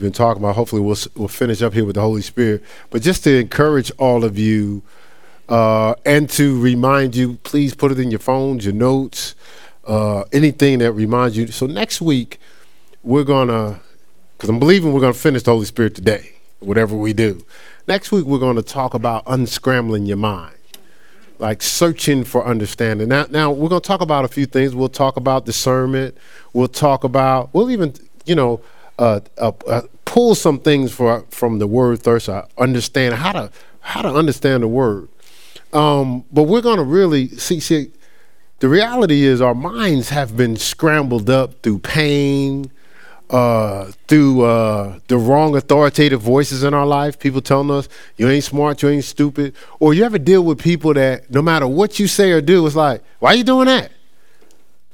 been talking about. Hopefully, we'll we'll finish up here with the Holy Spirit. But just to encourage all of you, uh, and to remind you, please put it in your phones, your notes, uh, anything that reminds you. So next week, we're gonna, because I'm believing we're gonna finish the Holy Spirit today, whatever we do. Next week, we're gonna talk about unscrambling your mind like searching for understanding. Now, now we're to talk about a few things. We'll talk about discernment. We'll talk about. We'll even, you know, uh, uh, uh, pull some things for, from the word thirst. I understand how to how to understand the word. Um, but we're going to really see. See, the reality is our minds have been scrambled up through pain, uh, through uh, the wrong authoritative voices in our life, people telling us you ain't smart, you ain't stupid, or you ever deal with people that no matter what you say or do, it's like, why you doing that?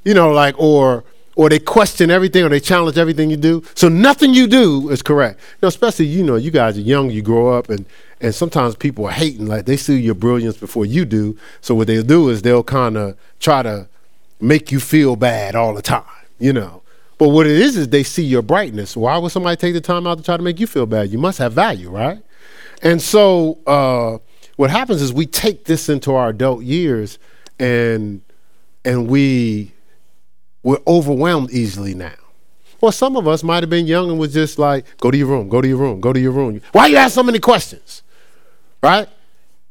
You know, like, or or they question everything or they challenge everything you do. So nothing you do is correct. Know, especially, you know, you guys are young, you grow up and and sometimes people are hating, like they see your brilliance before you do. So what they'll do is they'll kind of try to make you feel bad all the time, you know. But what it is is they see your brightness. Why would somebody take the time out to try to make you feel bad? You must have value, right? And so uh, what happens is we take this into our adult years and and we we're overwhelmed easily now. Well, some of us might have been young and was just like, go to your room, go to your room, go to your room. Why you ask so many questions? Right?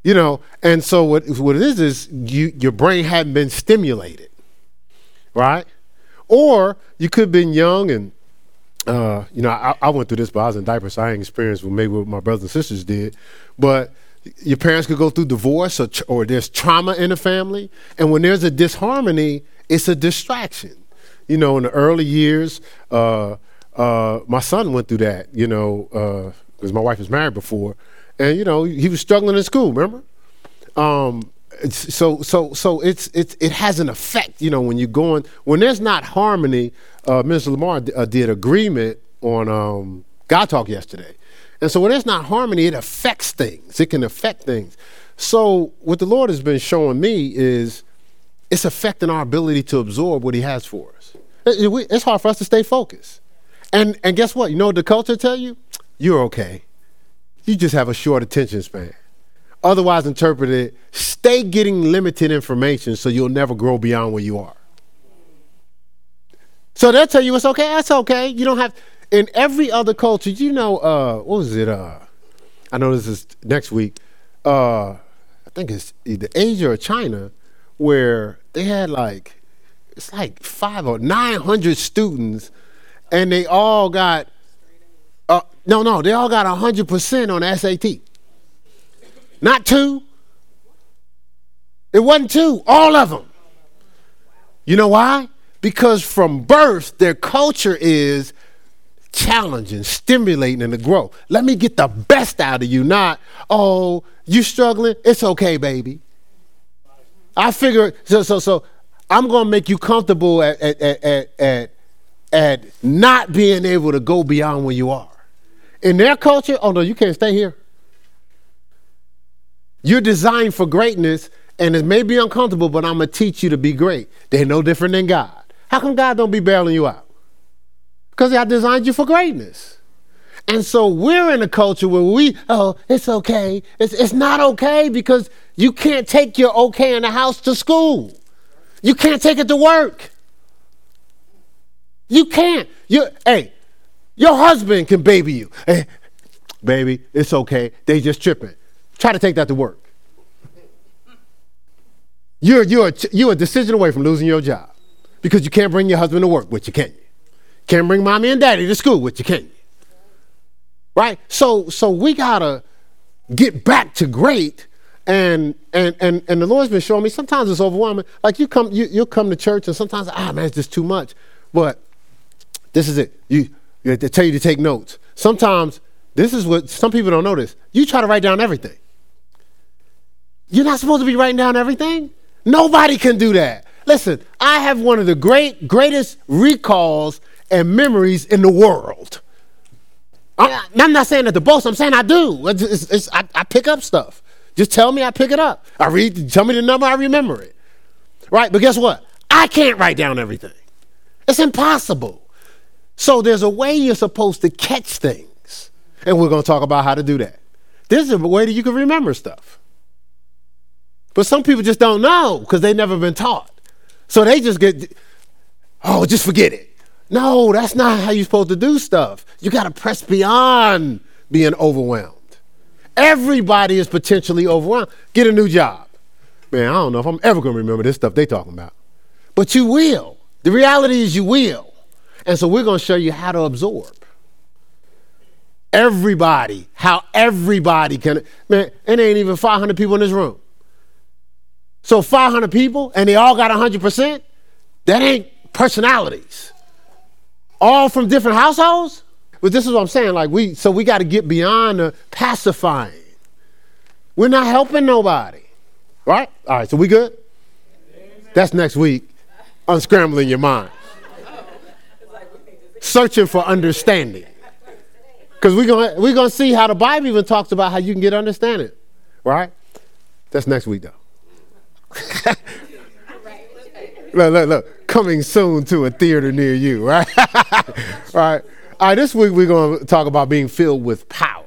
You know, and so what, what it is is you, your brain hadn't been stimulated. Right? Or you could have been young and uh, you know, I, I, went through this, but I was in diapers, so I ain't experienced what maybe what my brothers and sisters did. But your parents could go through divorce or, or there's trauma in the family. And when there's a disharmony, it's a distraction you know, in the early years, uh, uh, my son went through that, you know, because uh, my wife was married before, and you know, he was struggling in school. Remember? Um, so, so, so it's it's it has an effect, you know, when you're going when there's not harmony. Uh, Mr. Lamar d- uh, did agreement on um, God Talk yesterday, and so when there's not harmony, it affects things. It can affect things. So, what the Lord has been showing me is it's affecting our ability to absorb what He has for us. It's hard for us to stay focused. And and guess what? You know what the culture tell you? You're okay. You just have a short attention span. Otherwise interpreted, stay getting limited information so you'll never grow beyond where you are. So they'll tell you it's okay, that's okay. You don't have in every other culture, you know, uh, what was it? Uh, I know this is next week. Uh, I think it's either Asia or China, where they had like it's like five or nine hundred students, and they all got uh, no, no, they all got hundred percent on SAT. Not two. It wasn't two. All of them. You know why? Because from birth, their culture is challenging, stimulating, and to grow. Let me get the best out of you, not, oh, you struggling? It's okay, baby. I figure so so so I'm to make you comfortable at, at, at, at, at not being able to go beyond where you are. In their culture, oh no, you can't stay here. You're designed for greatness, and it may be uncomfortable, but I'm gonna teach you to be great. They're no different than God. How come God don't be bailing you out? Because I designed you for greatness. And so we're in a culture where we, oh, it's okay. It's, it's not okay because you can't take your okay in the house to school. You can't take it to work. You can't. You hey, your husband can baby you. Hey, baby, it's okay. They just tripping. Try to take that to work. You're you're you're a decision away from losing your job because you can't bring your husband to work, which you can. You? Can't bring mommy and daddy to school, which you can. Right? So so we gotta get back to great and and and and the Lord's been showing me sometimes it's overwhelming. Like you come, you you'll come to church and sometimes ah man, it's just too much. But this is it. You, they tell you to take notes. Sometimes this is what some people don't notice. You try to write down everything. You're not supposed to be writing down everything. Nobody can do that. Listen, I have one of the great greatest recalls and memories in the world. I'm not saying that the boast. I'm saying I do. It's, it's, it's, I, I pick up stuff. Just tell me, I pick it up. I read, tell me the number, I remember it. Right? But guess what? I can't write down everything. It's impossible. So there's a way you're supposed to catch things. And we're going to talk about how to do that. There's a way that you can remember stuff. But some people just don't know because they've never been taught. So they just get, oh, just forget it. No, that's not how you're supposed to do stuff. You got to press beyond being overwhelmed. Everybody is potentially overwhelmed. Get a new job. Man, I don't know if I'm ever going to remember this stuff they talking about. But you will. The reality is you will. And so we're going to show you how to absorb. Everybody, how everybody can. Man, it ain't even 500 people in this room. So 500 people and they all got 100%? That ain't personalities. All from different households? But this is what I'm saying. Like we, so we got to get beyond the pacifying. We're not helping nobody. Right? All right, so we good? That's next week. Unscrambling your mind. Searching for understanding. Because we're gonna we're gonna see how the Bible even talks about how you can get understanding. Right? That's next week, though. look, look, look. Coming soon to a theater near you, right? right. All right, this week we're going to talk about being filled with power.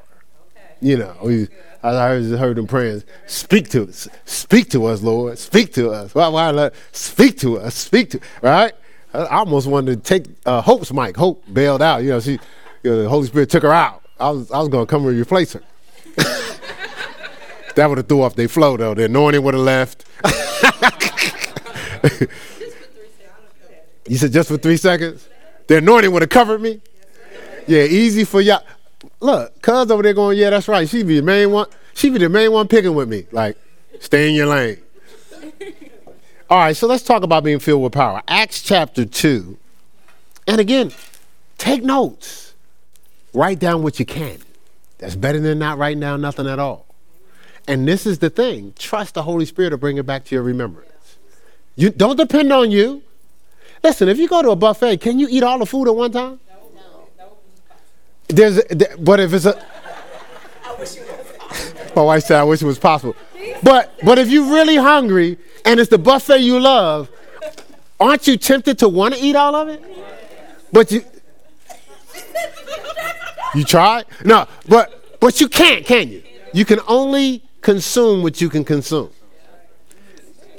You know, we, I heard, heard them praying, speak to us, speak to us, Lord, speak to us. Why, why, speak to us, speak to, right? I almost wanted to take uh, Hope's mic. Hope bailed out. You know, she, you know, the Holy Spirit took her out. I was, I was going to come and replace her. that would have threw off their flow, though. The anointing would have left. you said just for three seconds? The anointing would have covered me? Yeah, easy for y'all. Look, cuz over there going, yeah, that's right. She be the main one. She be the main one picking with me. Like, stay in your lane. All right, so let's talk about being filled with power. Acts chapter 2. And again, take notes. Write down what you can. That's better than not writing down nothing at all. And this is the thing trust the Holy Spirit to bring it back to your remembrance. You don't depend on you. Listen, if you go to a buffet, can you eat all the food at one time? No. There's, but if it's a, my wife said, I wish it was possible. But, but if you're really hungry and it's the buffet you love, aren't you tempted to want to eat all of it? But you, you try? No, but, but you can't, can you? You can only consume what you can consume.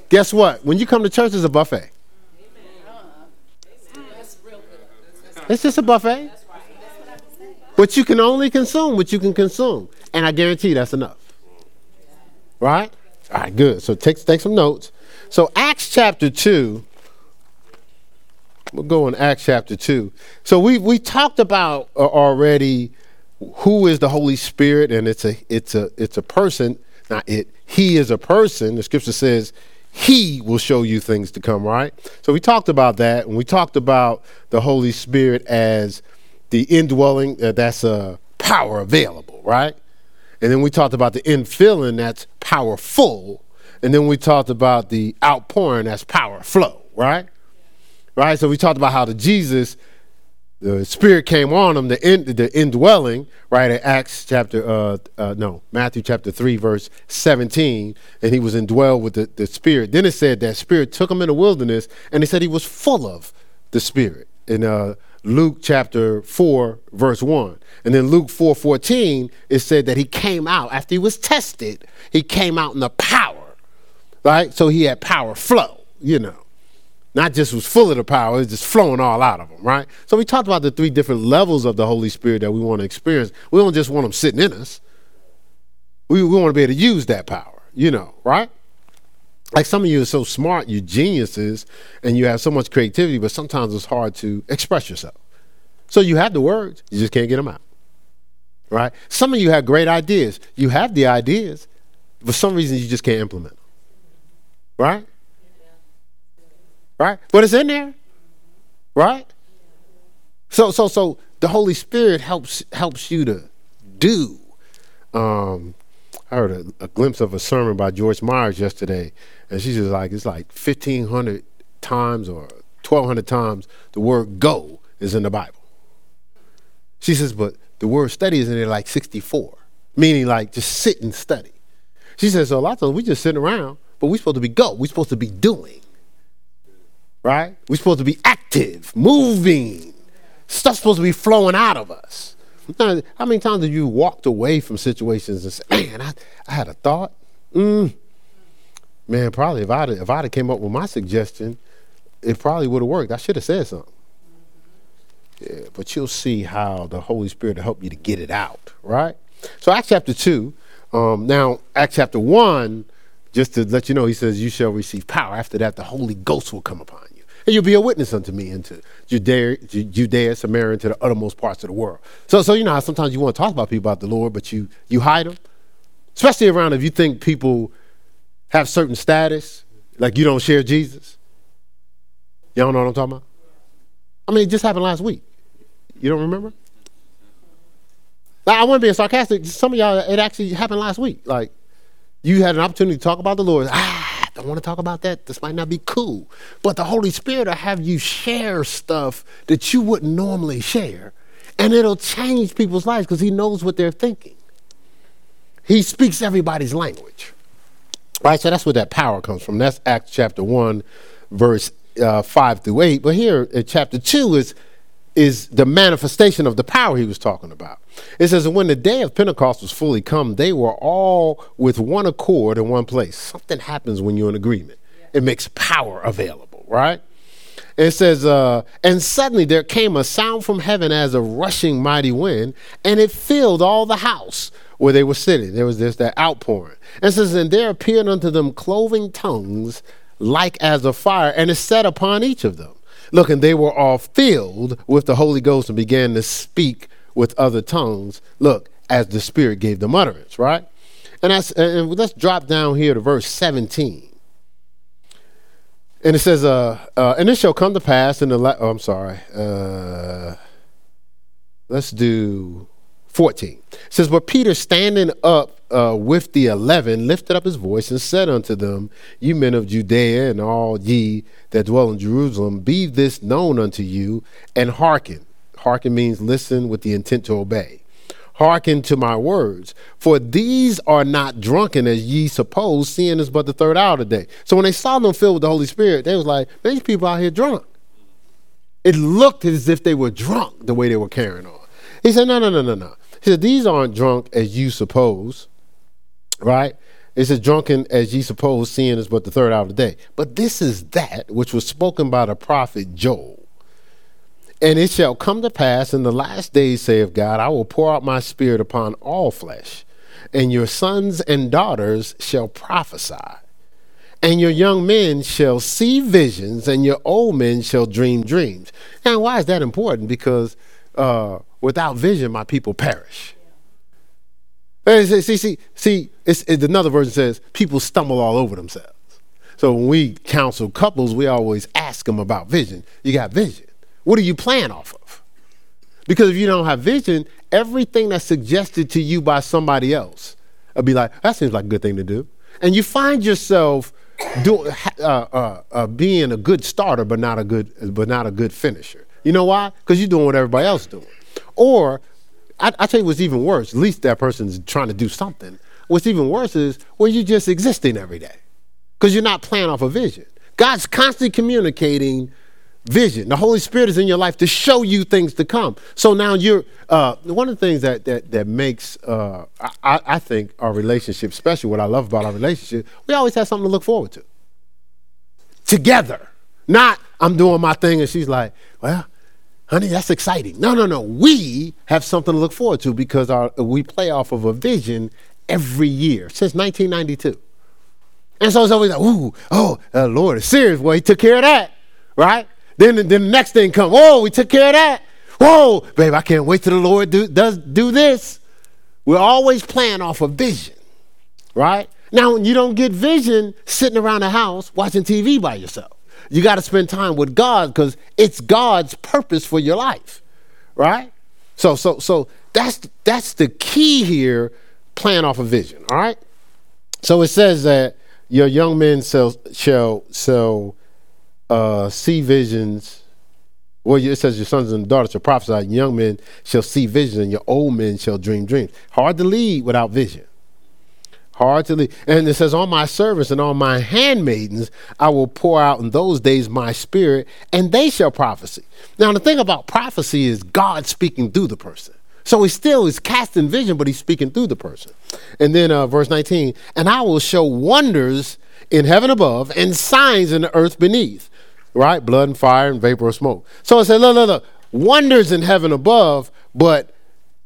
Guess what? When you come to church, it's a buffet. It's just a buffet. But you can only consume what you can consume. And I guarantee that's enough. Right? All right, good. So take, take some notes. So Acts chapter 2. We'll go in Acts chapter 2. So we we talked about uh, already who is the Holy Spirit, and it's a it's a it's a person. Not it. He is a person. The scripture says he will show you things to come, right? So we talked about that, and we talked about the Holy Spirit as the indwelling, uh, that's uh, power available, right? And then we talked about the infilling, that's powerful. And then we talked about the outpouring, that's power flow, right? Right? So we talked about how the Jesus, the Spirit came on him, the, in, the indwelling, right? At Acts chapter, uh, uh, no, Matthew chapter 3, verse 17. And he was indwelled with the, the Spirit. Then it said that Spirit took him in the wilderness, and he said he was full of the Spirit. In uh, Luke chapter 4, verse 1. And then Luke 4 14, it said that he came out after he was tested, he came out in the power. Right? So he had power flow, you know. Not just was full of the power, it's just flowing all out of them, right? So we talked about the three different levels of the Holy Spirit that we want to experience. We don't just want them sitting in us. We, we want to be able to use that power, you know, right? like some of you are so smart, you geniuses, and you have so much creativity, but sometimes it's hard to express yourself. So you have the words, you just can't get them out. Right? Some of you have great ideas. You have the ideas, for some reason you just can't implement them. Right? Right? But it's in there. Right? So so so the Holy Spirit helps helps you to do. Um, I heard a, a glimpse of a sermon by Joyce Meyers yesterday, and she's just like, it's like 1,500 times or 1,200 times the word go is in the Bible. She says, but the word study is in there like 64, meaning like just sit and study. She says, so a lot of times we just sitting around, but we're supposed to be go. We're supposed to be doing. Right? We're supposed to be active, moving, Stuff's supposed to be flowing out of us. How many times have you walked away from situations and said, "Man, I, I had a thought." Mm. Man, probably if I'd if I'd have came up with my suggestion, it probably would have worked. I should have said something. Yeah, but you'll see how the Holy Spirit will help you to get it out, right? So Acts chapter two. Um, now Acts chapter one, just to let you know, he says, "You shall receive power." After that, the Holy Ghost will come upon you, and you'll be a witness unto me into Judea, Judea, Samaria, to the uttermost parts of the world. So, so you know how sometimes you want to talk about people about the Lord, but you you hide them, especially around if you think people have certain status, like you don't share Jesus. Y'all know what I'm talking about? I mean, it just happened last week. You don't remember? Now, I wasn't being sarcastic. Some of y'all, it actually happened last week. Like, you had an opportunity to talk about the Lord. Ah, I don't want to talk about that. This might not be cool. But the Holy Spirit will have you share stuff that you wouldn't normally share. And it'll change people's lives because He knows what they're thinking. He speaks everybody's language. Right? So that's where that power comes from. That's Acts chapter 1, verse uh, 5 through 8. But here in chapter 2 is is the manifestation of the power he was talking about. It says, when the day of Pentecost was fully come, they were all with one accord in one place. Something happens when you're in agreement. It makes power available, right? It says, uh, and suddenly there came a sound from heaven as a rushing mighty wind, and it filled all the house where they were sitting. There was this that outpouring. It says, and there appeared unto them cloven tongues like as a fire, and it set upon each of them. Look, and they were all filled with the Holy Ghost and began to speak with other tongues. Look, as the Spirit gave them utterance, right? And, that's, and let's drop down here to verse 17. And it says, uh, uh, and it shall come to pass in the, la- oh, I'm sorry, uh, let's do 14. It says, But Peter standing up uh, with the eleven lifted up his voice and said unto them, You men of Judea and all ye that dwell in Jerusalem, be this known unto you, and hearken. Hearken means listen with the intent to obey. Hearken to my words, for these are not drunken as ye suppose, seeing is but the third hour of day. So when they saw them filled with the Holy Spirit, they was like, these people out here drunk. It looked as if they were drunk the way they were carrying on. He said, No, no, no, no, no. He said, These aren't drunk as you suppose, right? It's as Drunken as ye suppose, seeing is but the third hour of the day. But this is that which was spoken by the prophet Joel. And it shall come to pass in the last days, saith God, I will pour out my spirit upon all flesh, and your sons and daughters shall prophesy. And your young men shall see visions, and your old men shall dream dreams. Now, why is that important? Because uh, without vision, my people perish. See, see, see, see it's, it's, another version says people stumble all over themselves. So when we counsel couples, we always ask them about vision. You got vision. What are you playing off of? Because if you don't have vision, everything that's suggested to you by somebody else, will be like, that seems like a good thing to do. And you find yourself doing, uh, uh, uh, being a good starter, but not a good, but not a good finisher. You know why? Because you're doing what everybody else doing. Or I, I tell you what's even worse. At least that person's trying to do something. What's even worse is well, you're just existing every day because you're not playing off a vision. God's constantly communicating vision. The Holy Spirit is in your life to show you things to come. So now you're uh, one of the things that that that makes uh, I, I think our relationship special. What I love about our relationship, we always have something to look forward to together. Not I'm doing my thing and she's like, well, honey, that's exciting. No, no, no. We have something to look forward to because our, we play off of a vision every year since 1992. And so it's always like, ooh, oh, uh, Lord serious. Well, he took care of that, right? Then, then the next thing comes, whoa, we took care of that. Whoa, babe, I can't wait till the Lord do, does do this. We're always playing off a vision, right? Now, when you don't get vision sitting around the house watching TV by yourself. You got to spend time with God because it's God's purpose for your life, right? So, so, so that's that's the key here. Plan off a vision, all right. So it says that your young men shall shall shall uh, see visions. Well, it says your sons and daughters shall prophesy. And young men shall see visions, and your old men shall dream dreams. Hard to lead without vision. And it says, On my servants and on my handmaidens, I will pour out in those days my spirit, and they shall prophesy. Now, the thing about prophecy is God speaking through the person. So he still is casting vision, but he's speaking through the person. And then uh, verse 19, and I will show wonders in heaven above and signs in the earth beneath, right? Blood and fire and vapor of smoke. So it said, look, look, look, wonders in heaven above, but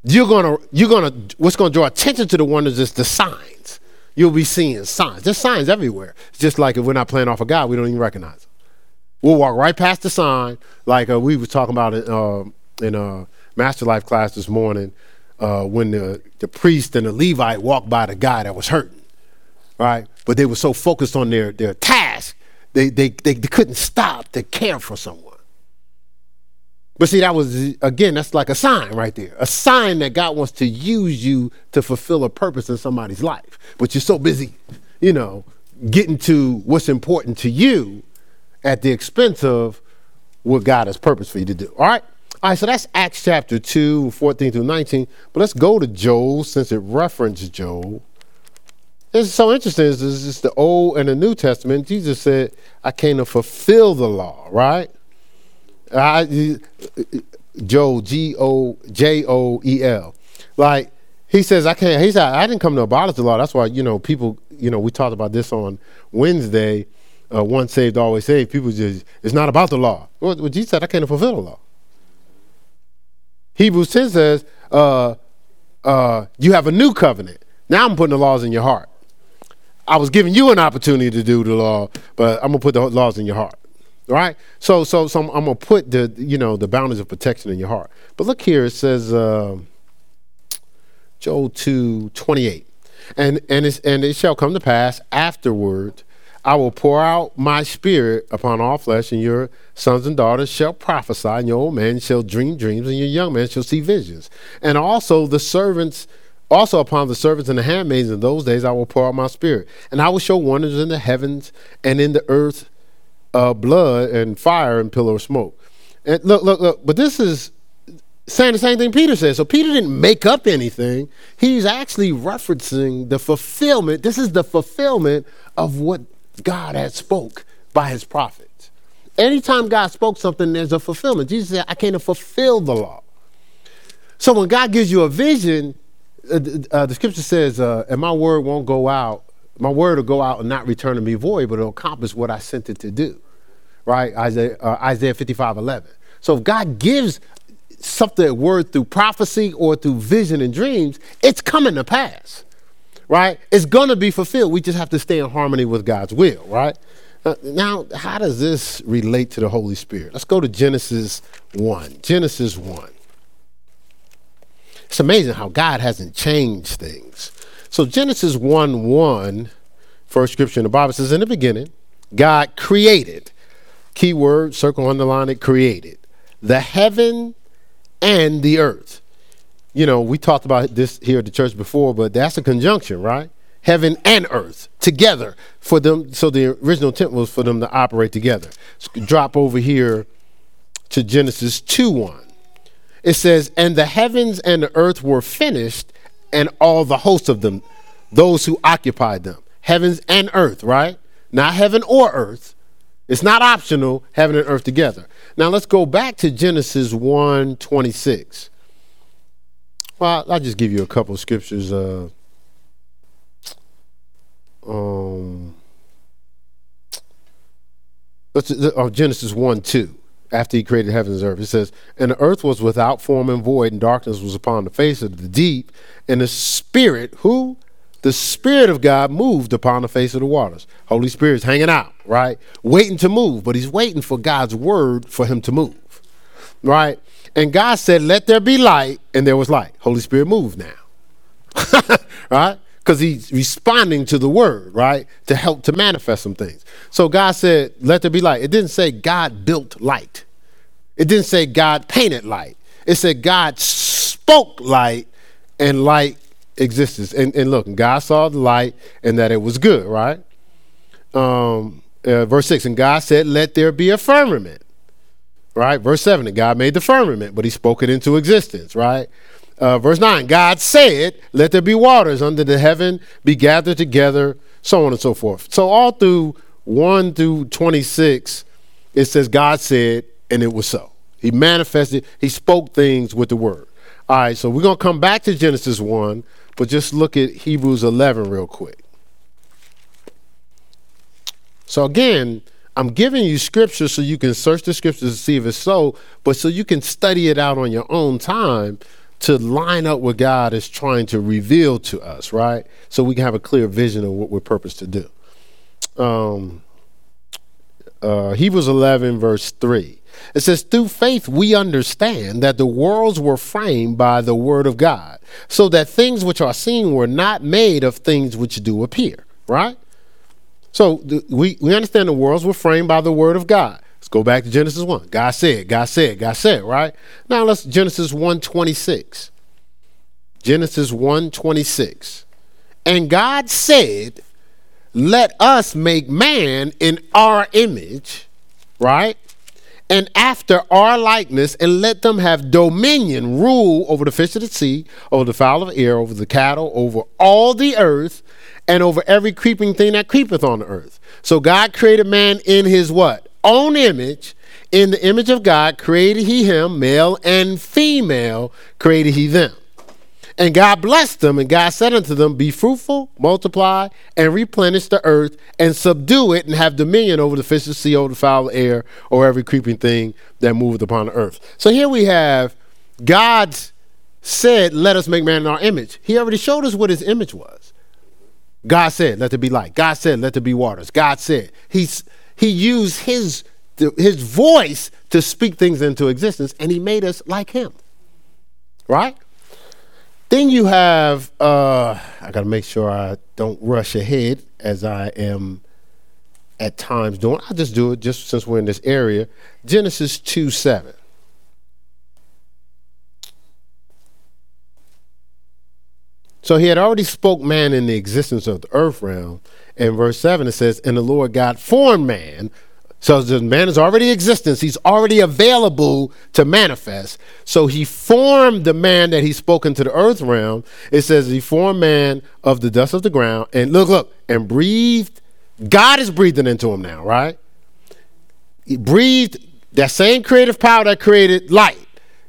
you're gonna, you're gonna, what's gonna draw attention to the wonders is the signs. You'll be seeing signs. There's signs everywhere. It's just like if we're not playing off a God, we don't even recognize them. We'll walk right past the sign, like uh, we were talking about it uh, in uh, Master Life class this morning, uh, when the, the priest and the Levite walked by the guy that was hurting, right? But they were so focused on their, their task, they, they, they, they couldn't stop to care for someone. But see, that was, again, that's like a sign right there. A sign that God wants to use you to fulfill a purpose in somebody's life. But you're so busy, you know, getting to what's important to you at the expense of what God has purpose for you to do. All right? All right, so that's Acts chapter 2, 14 through 19. But let's go to Joel since it references Joel. It's so interesting. It's just the Old and the New Testament. Jesus said, I came to fulfill the law, right? I, Joel, G O J O E L. Like he says, I can't. He said, I didn't come to abolish the law. That's why you know people. You know, we talked about this on Wednesday. Uh, once saved, always saved. People just it's not about the law. Well, well Jesus said, I can't fulfill the law. Hebrews 10 says, uh, uh, you have a new covenant. Now I'm putting the laws in your heart. I was giving you an opportunity to do the law, but I'm gonna put the laws in your heart. Right? So so so I'm, I'm, gonna put the you know the boundaries of protection in your heart. But look here, it says uh, Joel 2, 28. And and and it shall come to pass afterward I will pour out my spirit upon all flesh, and your sons and daughters shall prophesy, and your old men shall dream dreams, and your young men shall see visions. And also the servants also upon the servants and the handmaids in those days I will pour out my spirit, and I will show wonders in the heavens and in the earth, uh, blood and fire and pillar of smoke. And look, look, look. But this is saying the same thing Peter said. So Peter didn't make up anything. He's actually referencing the fulfillment. This is the fulfillment of what God had spoke by his prophets. Anytime God spoke something, there's a fulfillment. Jesus said, I came to fulfill the law. So when God gives you a vision, uh, uh, the scripture says, uh, and my word won't go out, my word will go out and not return to me void, but it'll accomplish what I sent it to do. Right? Isaiah, uh, Isaiah 55 11. So if God gives something, a word through prophecy or through vision and dreams, it's coming to pass. Right? It's going to be fulfilled. We just have to stay in harmony with God's will. Right? Uh, now, how does this relate to the Holy Spirit? Let's go to Genesis 1. Genesis 1. It's amazing how God hasn't changed things. So Genesis 1 1, first scripture in the Bible says, In the beginning, God created, keyword, circle, underline it, created, the heaven and the earth. You know, we talked about this here at the church before, but that's a conjunction, right? Heaven and earth together for them. So the original intent was for them to operate together. So drop over here to Genesis 2 1 it says, And the heavens and the earth were finished, and all the hosts of them, those who occupied them. Heavens and earth, right? Not heaven or earth. It's not optional, heaven and earth together. Now let's go back to Genesis 1 26. Well, I'll just give you a couple scriptures. Uh, um, uh, Genesis 1 2 after he created heavens and earth. It says, And the earth was without form and void, and darkness was upon the face of the deep, and the Spirit, who? The Spirit of God moved upon the face of the waters. Holy Spirit's hanging out, right? Waiting to move, but he's waiting for God's word for him to move, right? And God said, Let there be light, and there was light. Holy Spirit moved now, right? because he's responding to the word, right? To help to manifest some things. So God said, Let there be light. It didn't say God built light, it didn't say God painted light. It said God spoke light and light existed. And, and look, God saw the light and that it was good, right? Um, uh, verse 6 And God said, Let there be a firmament, right? Verse 7 And God made the firmament, but he spoke it into existence, right? Uh, verse 9 God said, Let there be waters under the heaven, be gathered together, so on and so forth. So, all through 1 through 26, it says, God said, and it was so. He manifested, he spoke things with the word. All right, so we're going to come back to Genesis 1, but just look at Hebrews 11 real quick. So, again, I'm giving you scripture so you can search the scriptures to see if it's so, but so you can study it out on your own time to line up what God is trying to reveal to us, right? So we can have a clear vision of what we're purposed to do. Um, uh, Hebrews 11, verse 3. It says, Through faith we understand that the worlds were framed by the word of God, so that things which are seen were not made of things which do appear, right? So we, we understand the worlds were framed by the word of God. Let's go back to Genesis 1. God said, God said, God said, right? Now let's Genesis 1:26. Genesis 1:26. And God said, Let us make man in our image, right? And after our likeness, and let them have dominion, rule over the fish of the sea, over the fowl of the air, over the cattle, over all the earth, and over every creeping thing that creepeth on the earth. So God created man in his what? Own image. In the image of God created he him, male and female created he them. And God blessed them, and God said unto them, Be fruitful, multiply, and replenish the earth, and subdue it, and have dominion over the fish of the sea, over the the air, or every creeping thing that moveth upon the earth. So here we have God said, Let us make man in our image. He already showed us what his image was. God said, let there be light. God said, let there be waters. God said. He's, he used his, his voice to speak things into existence, and he made us like him. Right? Then you have, uh, I got to make sure I don't rush ahead as I am at times doing. I'll just do it just since we're in this area. Genesis 2 7. So he had already spoke man in the existence of the earth realm. In verse 7, it says, And the Lord God formed man. So the man is already existence. He's already available to manifest. So he formed the man that he spoke into the earth realm. It says he formed man of the dust of the ground. And look, look, and breathed. God is breathing into him now, right? He breathed that same creative power that created light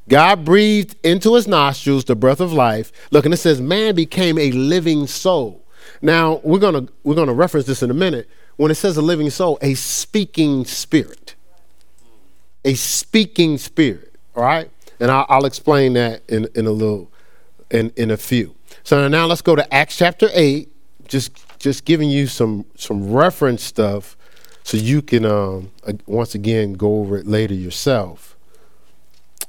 God breathed into his nostrils the breath of life. Look, and it says, man became a living soul. Now, we're gonna we're gonna reference this in a minute. When it says a living soul, a speaking spirit. A speaking spirit. All right? And I'll, I'll explain that in, in a little in, in a few. So now let's go to Acts chapter 8. Just just giving you some some reference stuff so you can um, once again go over it later yourself.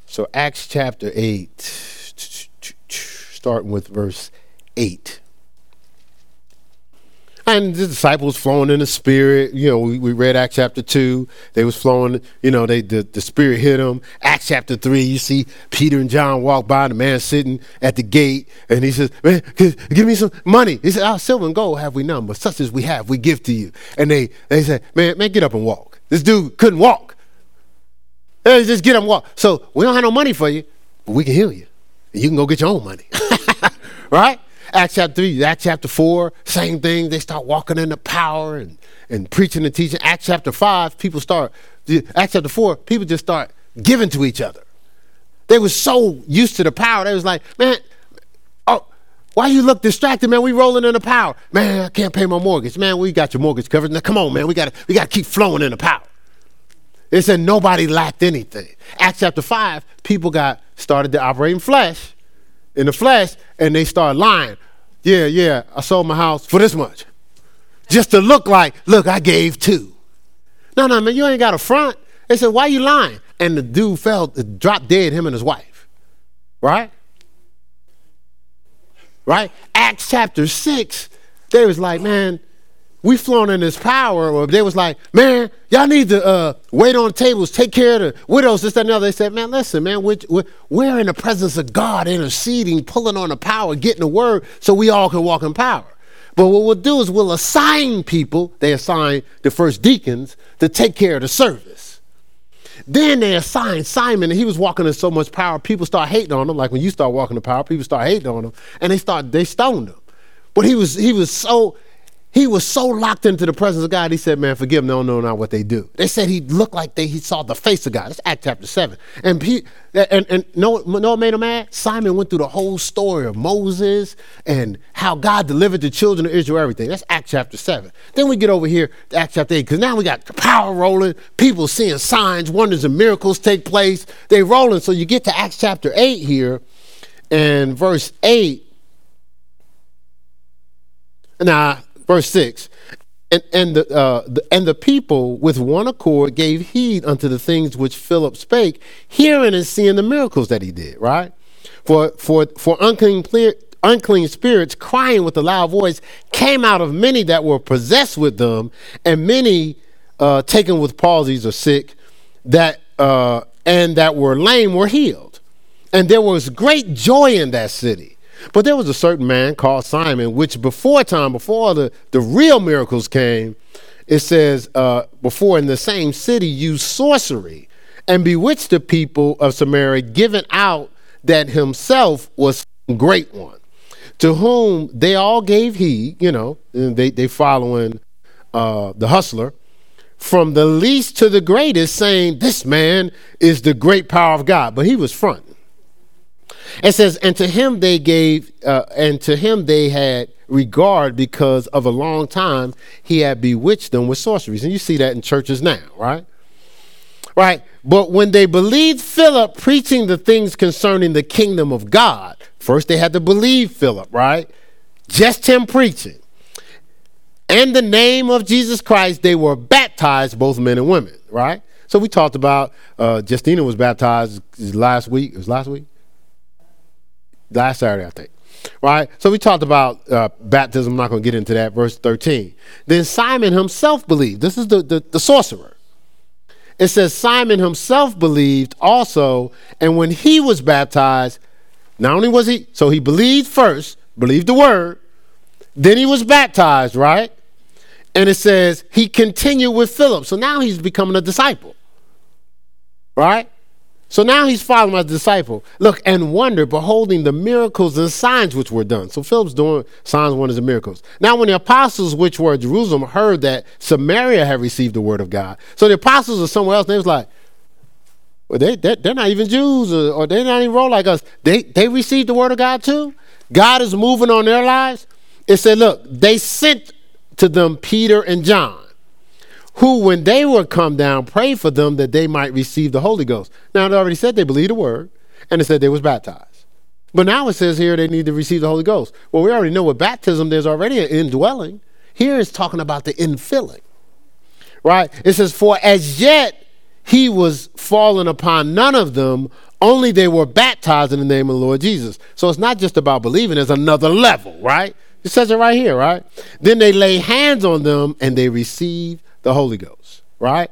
So, Acts chapter 8, starting with verse 8. And the disciples flowing in the spirit. You know, we, we read Acts chapter 2. They was flowing, you know, they the, the spirit hit them. Acts chapter 3, you see Peter and John walk by, the man sitting at the gate, and he says, Man, give me some money. He said, Our silver and gold have we none, but such as we have, we give to you. And they they said, Man, man, get up and walk. This dude couldn't walk. Hey, just get him walk. So we don't have no money for you, but we can heal you. And you can go get your own money. right? Acts chapter 3, Acts chapter 4, same thing. They start walking in the power and, and preaching and teaching. Acts chapter 5, people start, Acts chapter 4, people just start giving to each other. They were so used to the power. They was like, man, oh, why you look distracted, man? We rolling in the power. Man, I can't pay my mortgage. Man, we got your mortgage covered. Now come on, man. We gotta we gotta keep flowing in the power. It said nobody lacked anything. Acts chapter 5, people got started to operate in flesh, in the flesh, and they started lying. Yeah, yeah, I sold my house for this much. Just to look like, look, I gave two. No, no, man, you ain't got a front. They said, why you lying? And the dude fell, dropped dead, him and his wife. Right? Right? Acts chapter 6, they was like, man, we flown in this power, or they was like, man, y'all need to uh, wait on tables, take care of the widows, this, that, and the other. They said, man, listen, man, we're, we're in the presence of God, interceding, pulling on the power, getting the word, so we all can walk in power. But what we'll do is we'll assign people, they assign the first deacons, to take care of the service. Then they assigned Simon, and he was walking in so much power, people start hating on him. Like when you start walking in power, people start hating on him, and they start they stoned him. But he was he was so he was so locked into the presence of God, he said, Man, forgive them, they don't know not what they do. They said he looked like they, he saw the face of God. That's Act chapter 7. And, he, and, and know what made him mad? Simon went through the whole story of Moses and how God delivered the children of Israel, everything. That's Act chapter 7. Then we get over here to Act chapter 8, because now we got the power rolling, people seeing signs, wonders, and miracles take place. They rolling. So you get to Acts chapter 8 here, and verse 8. Now, verse 6 and, and, the, uh, the, and the people with one accord gave heed unto the things which Philip spake, hearing and seeing the miracles that he did, right? For, for, for unclean, unclean spirits crying with a loud voice came out of many that were possessed with them, and many uh, taken with palsies or sick, that, uh, and that were lame were healed. And there was great joy in that city. But there was a certain man called Simon, which before time, before the, the real miracles came, it says, uh, before in the same city used sorcery and bewitched the people of Samaria, giving out that himself was great one, to whom they all gave heed, you know, they, they following uh, the hustler, from the least to the greatest, saying, This man is the great power of God. But he was front. It says, and to him they gave, uh, and to him they had regard because of a long time he had bewitched them with sorceries. And you see that in churches now, right? Right. But when they believed Philip preaching the things concerning the kingdom of God, first they had to believe Philip, right? Just him preaching. And the name of Jesus Christ, they were baptized, both men and women, right? So we talked about uh, Justina was baptized last week. It was last week last Saturday, I think. Right? So we talked about uh, baptism. I'm not going to get into that. Verse 13. Then Simon himself believed. This is the, the, the sorcerer. It says Simon himself believed also, and when he was baptized, not only was he, so he believed first, believed the word, then he was baptized, right? And it says he continued with Philip. So now he's becoming a disciple, right? So now he's following as disciple. Look, and wonder, beholding the miracles and signs which were done. So Philip's doing signs, wonders, and miracles. Now, when the apostles which were at Jerusalem heard that Samaria had received the word of God, so the apostles are somewhere else, they was like, well, they, they, they're not even Jews or, or they're not even roll like us. They, they received the word of God too. God is moving on their lives. It said, look, they sent to them Peter and John who, when they were come down, prayed for them that they might receive the Holy Ghost. Now, it already said they believed the word, and it said they was baptized. But now it says here they need to receive the Holy Ghost. Well, we already know with baptism, there's already an indwelling. Here it's talking about the infilling, right? It says, For as yet he was fallen upon none of them, only they were baptized in the name of the Lord Jesus. So it's not just about believing, there's another level, right? It says it right here, right? Then they lay hands on them and they receive the Holy Ghost, right?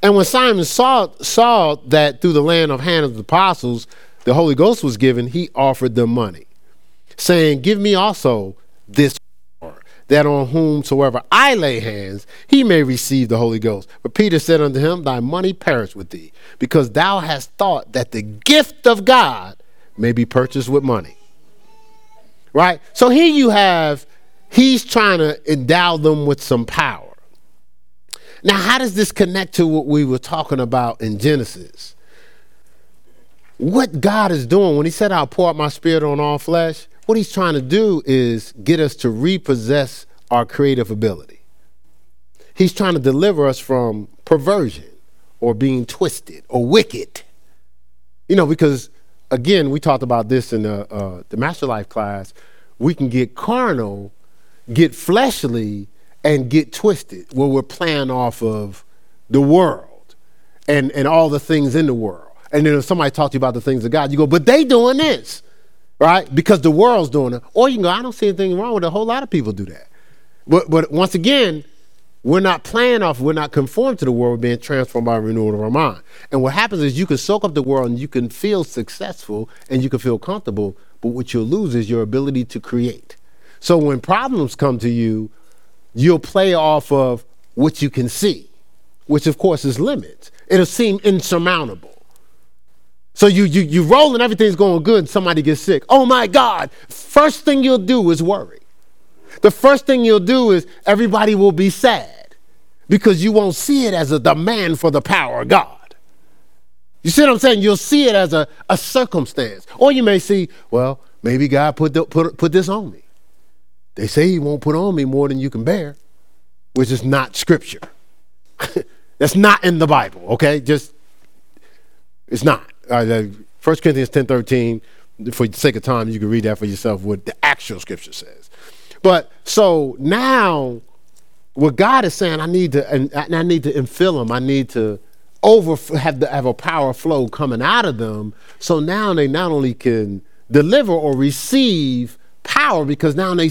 And when Simon saw, saw that through the land of hand of the apostles, the Holy Ghost was given, he offered them money, saying, Give me also this power, that on whomsoever I lay hands, he may receive the Holy Ghost. But Peter said unto him, Thy money perish with thee, because thou hast thought that the gift of God may be purchased with money. Right? So here you have, he's trying to endow them with some power. Now, how does this connect to what we were talking about in Genesis? What God is doing when He said, I'll pour out my spirit on all flesh, what He's trying to do is get us to repossess our creative ability. He's trying to deliver us from perversion or being twisted or wicked. You know, because again, we talked about this in the, uh, the Master Life class. We can get carnal, get fleshly, and get twisted where we're playing off of the world and, and all the things in the world. And then if somebody talks to you about the things of God, you go, but they doing this, right? Because the world's doing it. Or you can go, I don't see anything wrong with it. A whole lot of people do that. But, but once again, we're not playing off, we're not conformed to the world, we're being transformed by renewal of our mind. And what happens is you can soak up the world and you can feel successful and you can feel comfortable, but what you'll lose is your ability to create. So when problems come to you, you'll play off of what you can see, which of course is limits. it'll seem insurmountable. So you you you roll and everything's going good, and somebody gets sick. Oh my God! First thing you'll do is worry. The first thing you'll do is everybody will be sad because you won't see it as a demand for the power of God. You see what I'm saying? You'll see it as a, a circumstance. Or you may see, well, maybe God put, the, put, put this on me. They say he won't put on me more than you can bear, which is not scripture. That's not in the Bible, okay? Just, it's not. Uh, 1 Corinthians 10 13, for the sake of time, you can read that for yourself what the actual scripture says. But so now, what God is saying, I need to, and I need to infill them. I need to over have the, have a power flow coming out of them. So now they not only can deliver or receive power, because now they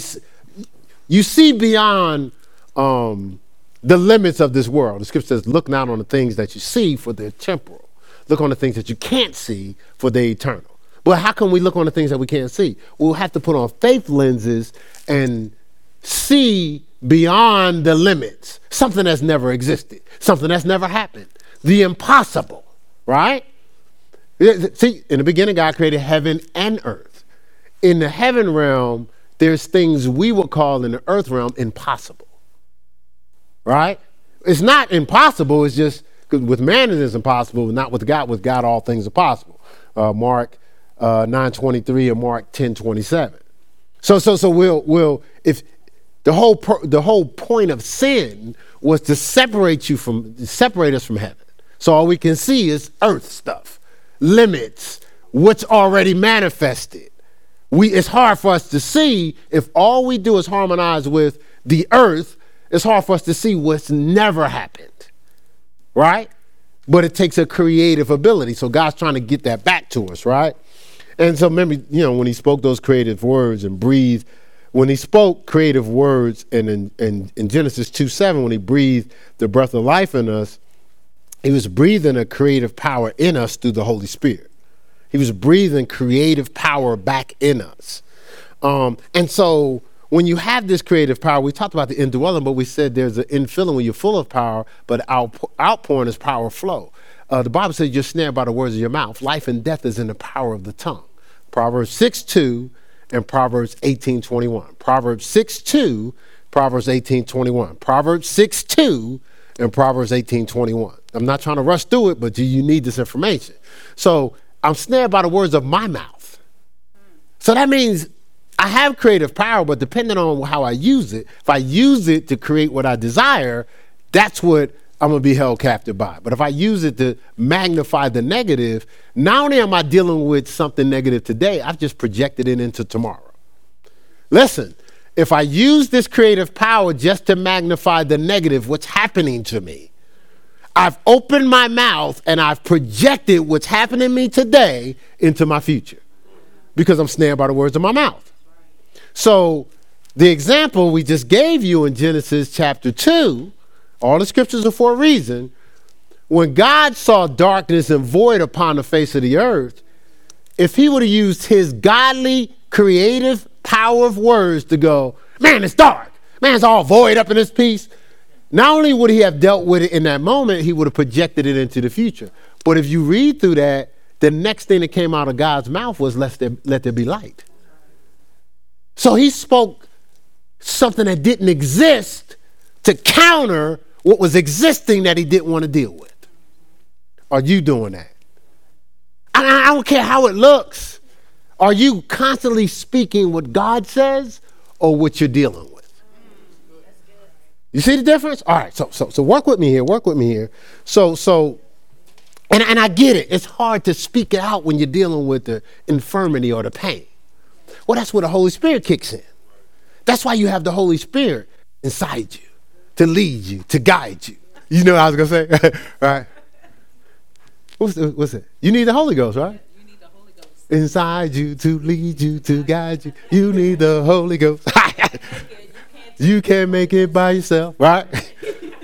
you see beyond um, the limits of this world. The scripture says, "Look not on the things that you see, for they're temporal." look on the things that you can't see for the eternal. But how can we look on the things that we can't see? We'll have to put on faith lenses and see beyond the limits, something that's never existed, something that's never happened, the impossible, right? See, in the beginning, God created heaven and earth. In the heaven realm, there's things we would call in the earth realm impossible, right? It's not impossible, it's just with man it is impossible, but not with God. With God, all things are possible. Uh, Mark uh, nine twenty three and Mark ten twenty seven. So so so we'll we'll if the whole pro, the whole point of sin was to separate you from separate us from heaven. So all we can see is earth stuff, limits, what's already manifested. We it's hard for us to see if all we do is harmonize with the earth. It's hard for us to see what's never happened right? But it takes a creative ability. So God's trying to get that back to us, right? And so remember, you know, when he spoke those creative words and breathed, when he spoke creative words and in, in, in Genesis 2 7, when he breathed the breath of life in us, he was breathing a creative power in us through the Holy Spirit. He was breathing creative power back in us. Um, and so when you have this creative power, we talked about the indwelling, but we said there's an infilling when you're full of power, but outpouring is power flow. Uh, the Bible says you're snared by the words of your mouth. Life and death is in the power of the tongue. Proverbs 6 2 and Proverbs 18 21. Proverbs 6 2, Proverbs 18 21. Proverbs 6 2 and Proverbs 18 21. I'm not trying to rush through it, but do you need this information? So I'm snared by the words of my mouth. So that means I have creative power, but depending on how I use it, if I use it to create what I desire, that's what I'm gonna be held captive by. But if I use it to magnify the negative, not only am I dealing with something negative today, I've just projected it into tomorrow. Listen, if I use this creative power just to magnify the negative, what's happening to me? I've opened my mouth and I've projected what's happening to me today into my future because I'm snared by the words of my mouth. So the example we just gave you in Genesis chapter 2, all the scriptures are for a reason. When God saw darkness and void upon the face of the earth, if he would have used his godly, creative power of words to go, man, it's dark. Man, it's all void up in this piece. Not only would he have dealt with it in that moment, he would have projected it into the future. But if you read through that, the next thing that came out of God's mouth was let there, let there be light. So he spoke something that didn't exist to counter what was existing that he didn't want to deal with. Are you doing that? I, I don't care how it looks. Are you constantly speaking what God says or what you're dealing with? You see the difference? All right, so so so work with me here. Work with me here. So so and, and I get it. It's hard to speak it out when you're dealing with the infirmity or the pain. Well, that's where the Holy Spirit kicks in. That's why you have the Holy Spirit inside you to lead you, to guide you. You know what I was to say? right? What's, the, what's it? You need the Holy Ghost, right? You need the Holy Ghost. Inside you to lead you, to guide you. You need the Holy Ghost. you can't make it by yourself, right?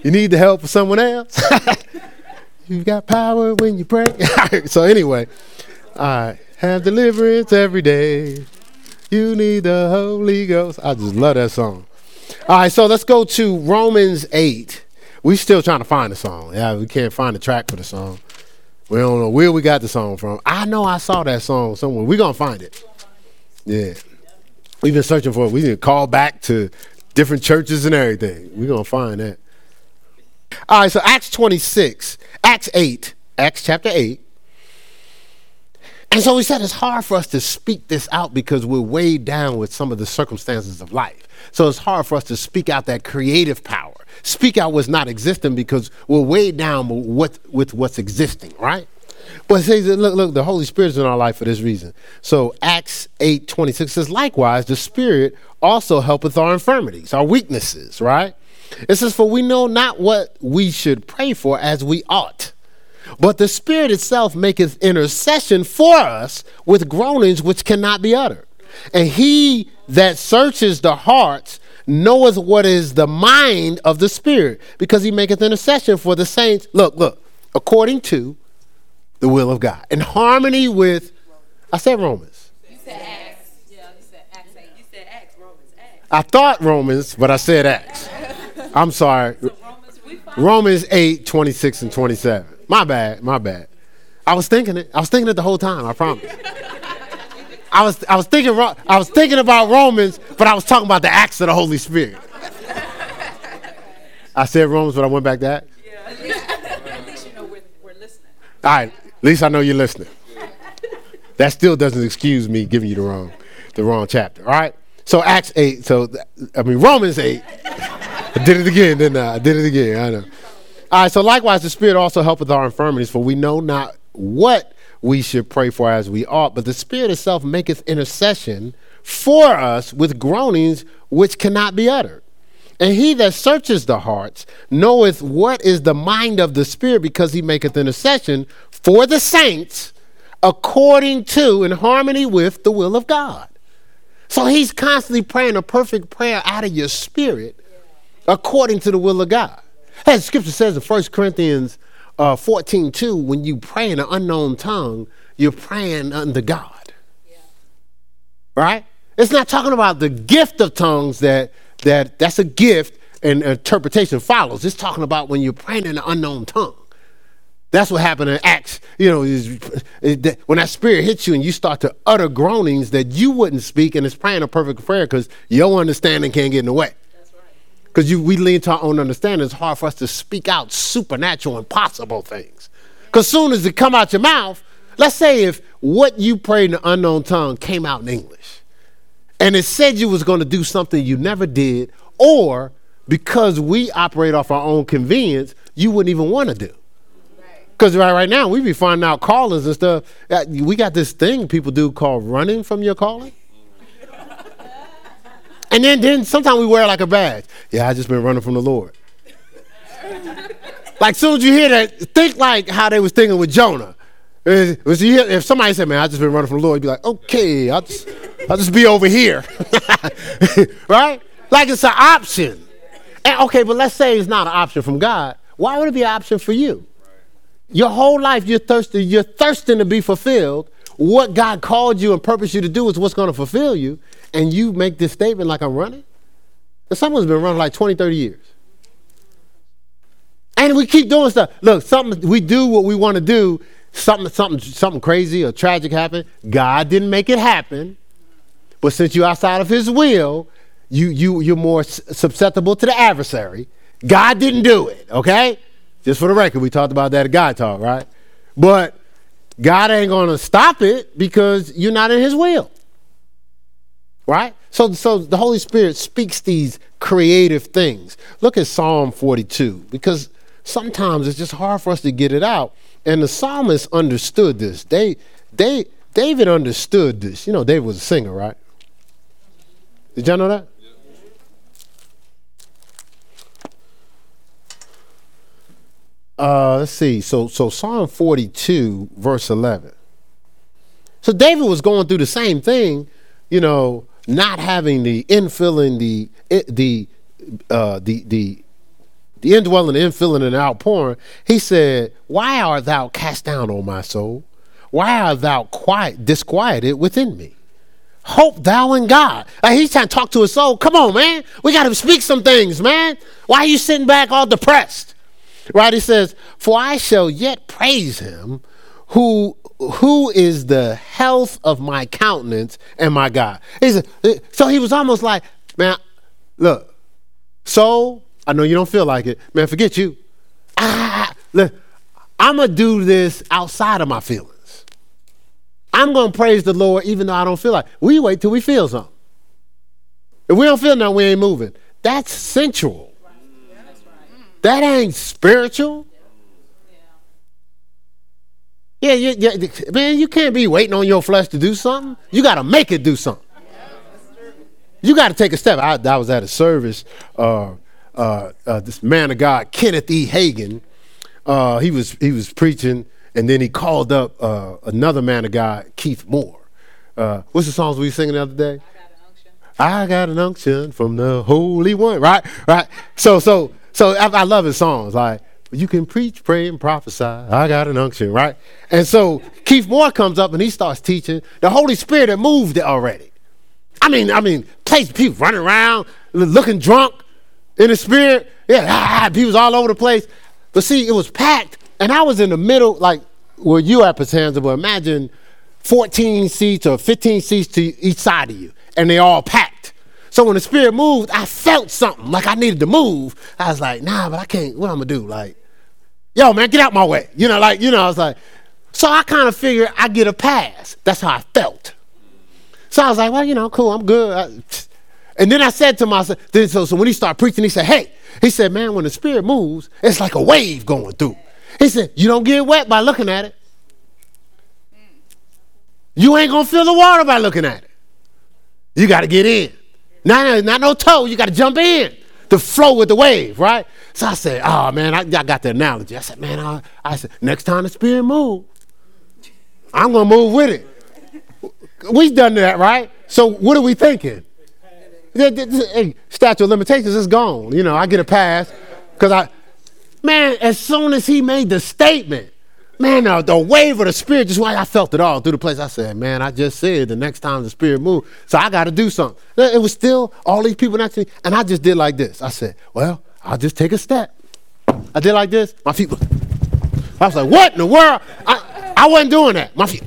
You need the help of someone else. you got power when you pray. so anyway, I Have deliverance every day. You need the Holy Ghost. I just love that song. All right, so let's go to Romans 8. We still trying to find the song. Yeah, we can't find the track for the song. We don't know where we got the song from. I know I saw that song somewhere. We're gonna find it. Yeah. We've been searching for it. We can call back to different churches and everything. We're gonna find that. All right, so Acts 26, Acts 8, Acts chapter 8. And so we said it's hard for us to speak this out because we're weighed down with some of the circumstances of life. So it's hard for us to speak out that creative power. Speak out what's not existing because we're weighed down with, with what's existing, right? But it says, look, look, the Holy Spirit's in our life for this reason. So Acts 8 26 says, likewise, the Spirit also helpeth our infirmities, our weaknesses, right? It says, For we know not what we should pray for as we ought. But the Spirit itself maketh intercession for us with groanings which cannot be uttered. And he that searches the hearts knoweth what is the mind of the Spirit, because he maketh intercession for the saints. Look, look, according to the will of God, in harmony with, I said Romans. You said Acts. Yeah, you said Acts. You said Acts, Romans, Acts. I thought Romans, but I said Acts. I'm sorry. So Romans, Romans 8, 26 and 27. My bad, my bad. I was thinking it. I was thinking it the whole time, I promise. I was I was thinking I was thinking about Romans, but I was talking about the acts of the Holy Spirit. I said Romans, but I went back to that. Yeah, at least, at least you know we're, we're listening. All right, least I know you're listening. That still doesn't excuse me giving you the wrong the wrong chapter. All right. So Acts eight. So I mean Romans eight. I did it again, didn't I? I did it again. I know. All right, so likewise, the Spirit also helpeth our infirmities, for we know not what we should pray for as we ought, but the Spirit itself maketh intercession for us with groanings which cannot be uttered. And he that searches the hearts knoweth what is the mind of the Spirit, because he maketh intercession for the saints according to, in harmony with, the will of God. So he's constantly praying a perfect prayer out of your spirit according to the will of God. As scripture says in 1 Corinthians uh, 14 2, when you pray in an unknown tongue, you're praying unto God. Yeah. Right? It's not talking about the gift of tongues that, that that's a gift and interpretation follows. It's talking about when you're praying in an unknown tongue. That's what happened in Acts. You know, is, is when that spirit hits you and you start to utter groanings that you wouldn't speak, and it's praying a perfect prayer because your understanding can't get in the way because we lean to our own understanding, it's hard for us to speak out supernatural, impossible things. Because soon as it come out your mouth, let's say if what you prayed in the unknown tongue came out in English, and it said you was going to do something you never did, or because we operate off our own convenience, you wouldn't even want to do. Because right, right now we be finding out callers and stuff. Uh, we got this thing people do called running from your calling. And then, then sometimes we wear like a badge. Yeah, I just been running from the Lord. like soon as you hear that, think like how they was thinking with Jonah. If somebody said, "Man, I just been running from the Lord," you'd be like, "Okay, I'll just, I'll just be over here," right? Like it's an option. And okay, but let's say it's not an option from God. Why would it be an option for you? Your whole life, you're thirsty. You're thirsting to be fulfilled. What God called you and purposed you to do is what's going to fulfill you and you make this statement like I'm running? And someone's been running like 20, 30 years. And we keep doing stuff. Look, something we do what we want to do, something, something, something crazy or tragic happened. God didn't make it happen. But since you're outside of his will, you you you're more susceptible to the adversary. God didn't do it, okay? Just for the record, we talked about that at God Talk, right? But God ain't gonna stop it because you're not in his will. Right? So, so the Holy Spirit speaks these creative things. Look at Psalm 42, because sometimes it's just hard for us to get it out. And the psalmist understood this. They, they, David understood this. You know, David was a singer, right? Did y'all know that? Uh, let's see. So, so Psalm 42, verse 11. So David was going through the same thing, you know, not having the infilling, the the uh, the the the indwelling, infilling, and outpouring. He said, "Why art thou cast down, O my soul? Why art thou quiet, disquieted within me? Hope thou in God." Like he's trying to talk to his soul. Come on, man. We got to speak some things, man. Why are you sitting back all depressed? Right? He says, For I shall yet praise him who who is the health of my countenance and my God. He said, so he was almost like, man, look, soul, I know you don't feel like it. Man, forget you. Ah, look, I'm going to do this outside of my feelings. I'm going to praise the Lord even though I don't feel like. We wait till we feel something. If we don't feel nothing, we ain't moving. That's sensual. That ain't spiritual. Yeah, yeah, yeah, man, you can't be waiting on your flesh to do something. You got to make it do something. You got to take a step. I, I, was at a service. Uh, uh, uh, this man of God, Kenneth E. Hagin, uh, he was he was preaching, and then he called up uh, another man of God, Keith Moore. Uh, what's the songs we were singing the other day? I got an unction from the Holy One. Right, right. So, so, so I, I love his songs. Like you can preach, pray, and prophesy. I got an unction, right? And so Keith Moore comes up and he starts teaching. The Holy Spirit had moved it already. I mean, I mean, place people running around, looking drunk in the spirit. Yeah, ah, people was all over the place. But see, it was packed, and I was in the middle, like where you at, Patanza, but imagine 14 seats or 15 seats to each side of you, and they all packed. So when the spirit moved, I felt something like I needed to move. I was like, nah, but I can't. What I'm gonna do? Like, yo, man, get out my way. You know, like, you know, I was like, so I kind of figured I get a pass. That's how I felt. So I was like, well, you know, cool, I'm good. I, and then I said to myself, then so, so when he started preaching, he said, hey, he said, man, when the spirit moves, it's like a wave going through. He said, you don't get wet by looking at it. You ain't gonna feel the water by looking at it. You gotta get in. Not, not no toe, you got to jump in to flow with the wave, right? So I said, oh man, I, I got the analogy. I said, man, I, I said, next time the spirit move, I'm gonna move with it. We've done that, right? So what are we thinking? Hey, statute of limitations is gone. You know, I get a pass because I, man, as soon as he made the statement, Man, uh, the wave of the spirit just why I felt it all through the place. I said, man, I just said the next time the spirit moved, so I got to do something. It was still all these people next to me, and I just did like this. I said, well, I'll just take a step. I did like this. My feet. I was like, what in the world? I, I wasn't doing that. My feet.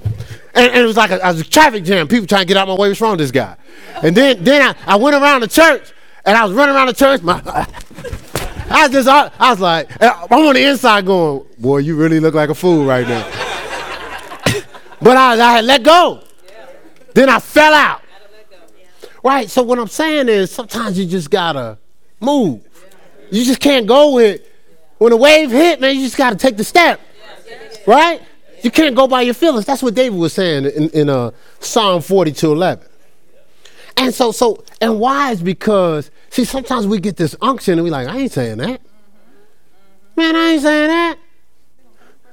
And, and it was like a, a, traffic jam. People trying to get out my way. What's wrong with this guy? And then, then I, I went around the church, and I was running around the church. My, I was just, I, I was like, I'm on the inside going, boy, you really look like a fool right now. but I, I had let go. Then I fell out. Right? So what I'm saying is sometimes you just gotta move. You just can't go with when a wave hit, man, you just gotta take the step. Right? You can't go by your feelings. That's what David was saying in, in uh, Psalm 42 11. And so, so, and why is because, see, sometimes we get this unction and we like, I ain't saying that. Man, I ain't saying that.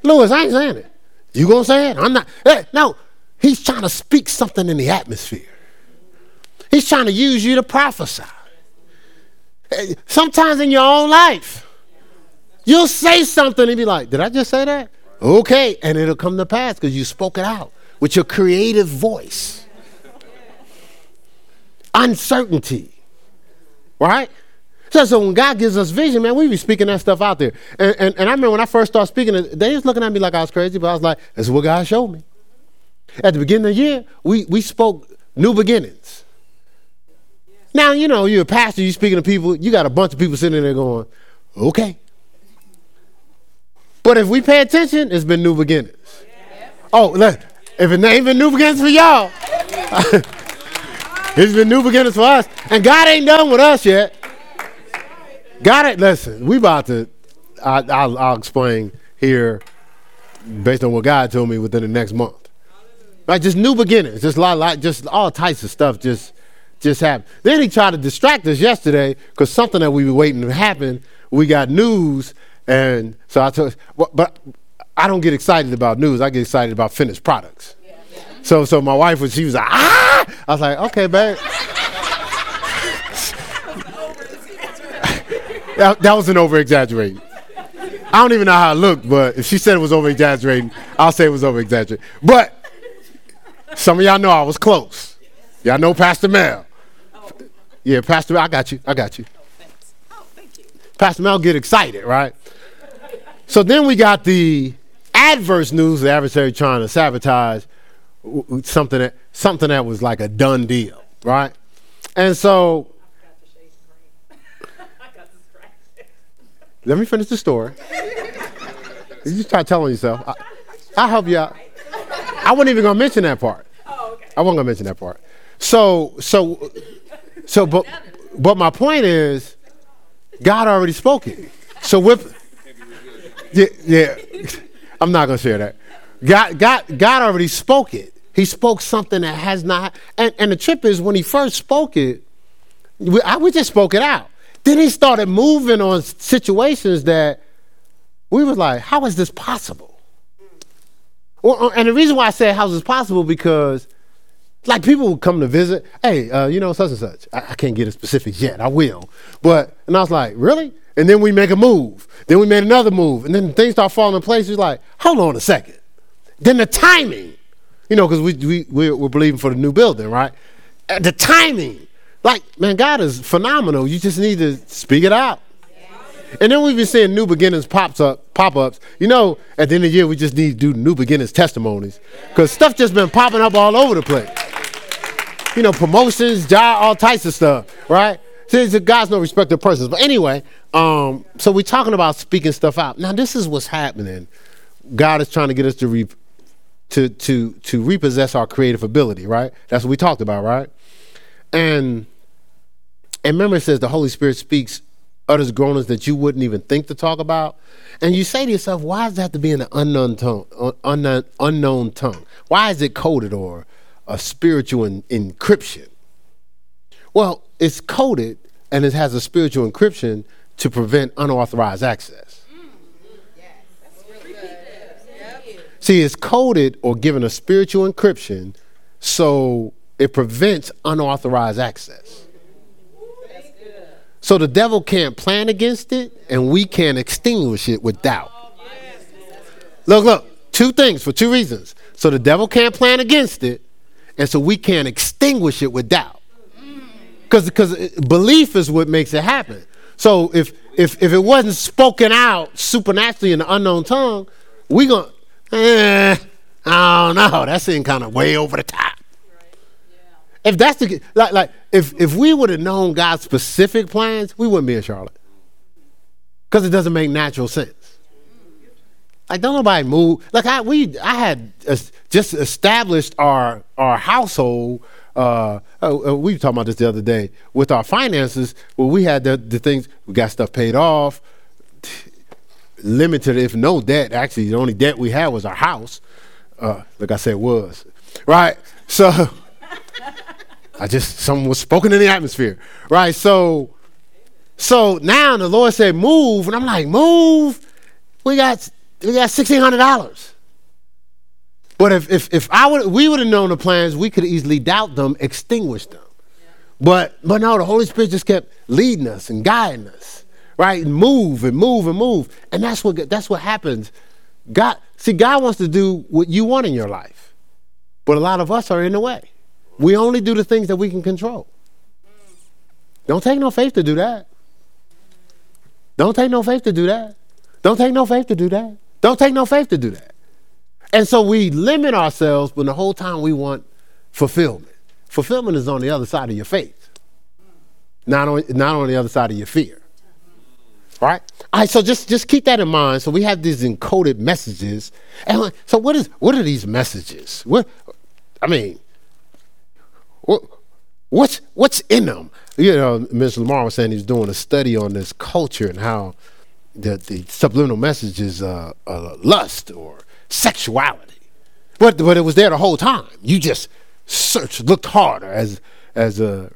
Lewis, I ain't saying it. You gonna say it? I'm not. Hey, no, he's trying to speak something in the atmosphere. He's trying to use you to prophesy. Sometimes in your own life, you'll say something and be like, Did I just say that? Okay, and it'll come to pass because you spoke it out with your creative voice uncertainty. Right? So, so when God gives us vision, man, we be speaking that stuff out there. And, and, and I remember when I first started speaking, they was looking at me like I was crazy, but I was like, this is what God showed me. At the beginning of the year, we, we spoke new beginnings. Now, you know, you're a pastor, you're speaking to people, you got a bunch of people sitting there going, okay. But if we pay attention, it's been new beginnings. Oh, look, if it ain't been new beginnings for y'all, It's been new beginnings for us. And God ain't done with us yet. God ain't, listen, we about to, I, I'll, I'll explain here based on what God told me within the next month. Right, just new beginnings, just a lot, lot, just all types of stuff just, just happened. Then he tried to distract us yesterday because something that we were waiting to happen. We got news, and so I told, but I don't get excited about news. I get excited about finished products. So so my wife was she was like ah I was like okay babe. that, that was an over exaggerating. I don't even know how it looked, but if she said it was over exaggerating, I'll say it was over exaggerating. But some of y'all know I was close. Y'all know Pastor Mel. Yeah, Pastor, I got you. I got you. Pastor Mel get excited, right? So then we got the adverse news, the adversary trying to sabotage something that something that was like a done deal, right? And so let me finish the story. you just try telling yourself. I, will help you out. I wasn't even gonna mention that part. Oh, okay. I wasn't gonna mention that part. So, so, so, but, but my point is, God already spoke it. So with, yeah, yeah, I'm not gonna share that. God, God, God already spoke it. He spoke something that has not. And, and the trip is when he first spoke it, we, I, we just spoke it out. Then he started moving on situations that we was like, how is this possible? Well, and the reason why I said how is this possible because like people would come to visit, hey, uh, you know, such and such. I, I can't get a specifics yet. I will. But and I was like, really? And then we make a move. Then we made another move. And then things start falling in place. It's like, hold on a second. Then the timing, you know, because we, we, we're, we're, believing for the new building, right? Uh, the timing. Like, man, God is phenomenal. You just need to speak it out. And then we've been seeing new beginnings pops up, pop ups. You know, at the end of the year, we just need to do new beginnings testimonies because stuff just been popping up all over the place. You know, promotions, job, all types of stuff, right? See, God's no respect of persons. But anyway, um, so we're talking about speaking stuff out. Now, this is what's happening. God is trying to get us to re- to to to repossess our creative ability, right? That's what we talked about, right? And and remember, it says the Holy Spirit speaks utters groanings that you wouldn't even think to talk about. And you say to yourself, why does that have to be in an unknown tongue, unknown, unknown tongue? Why is it coded or a spiritual in, encryption? Well, it's coded and it has a spiritual encryption to prevent unauthorized access. See, it's coded or given a spiritual encryption so it prevents unauthorized access. So the devil can't plan against it and we can't extinguish it with doubt. Look, look, two things for two reasons. So the devil can't plan against it and so we can't extinguish it with doubt. Because because belief is what makes it happen. So if if if it wasn't spoken out supernaturally in the unknown tongue, we going eh, I don't know. That seemed kind of way over the top. If that's the like like if if we would have known God's specific plans, we wouldn't be in Charlotte. Because it doesn't make natural sense. Like don't nobody move. Like I we I had just established our our household. Uh, uh, uh, we were talking about this the other day with our finances. Well, we had the, the things we got stuff paid off limited, if no debt. Actually, the only debt we had was our house. Uh, like I said, was right. So I just something was spoken in the atmosphere, right? So, so now the Lord said, "Move," and I'm like, "Move." We got we got sixteen hundred dollars. But if if if I would we would have known the plans, we could easily doubt them, extinguish them. But but no, the Holy Spirit just kept leading us and guiding us right? And move and move and move. And that's what that's what happens. God, see, God wants to do what you want in your life. But a lot of us are in the way. We only do the things that we can control. Don't take no faith to do that. Don't take no faith to do that. Don't take no faith to do that. Don't take no faith to do that. And so we limit ourselves, but the whole time we want fulfillment. Fulfillment is on the other side of your faith, not on, not on the other side of your fear. Right? All right, so just, just keep that in mind. So we have these encoded messages. And so what is what are these messages? What I mean, what, what's what's in them? You know, Mr. Lamar was saying he's doing a study on this culture and how the, the subliminal message is uh, uh, lust or sexuality. But but it was there the whole time. You just searched, looked harder, as as uh,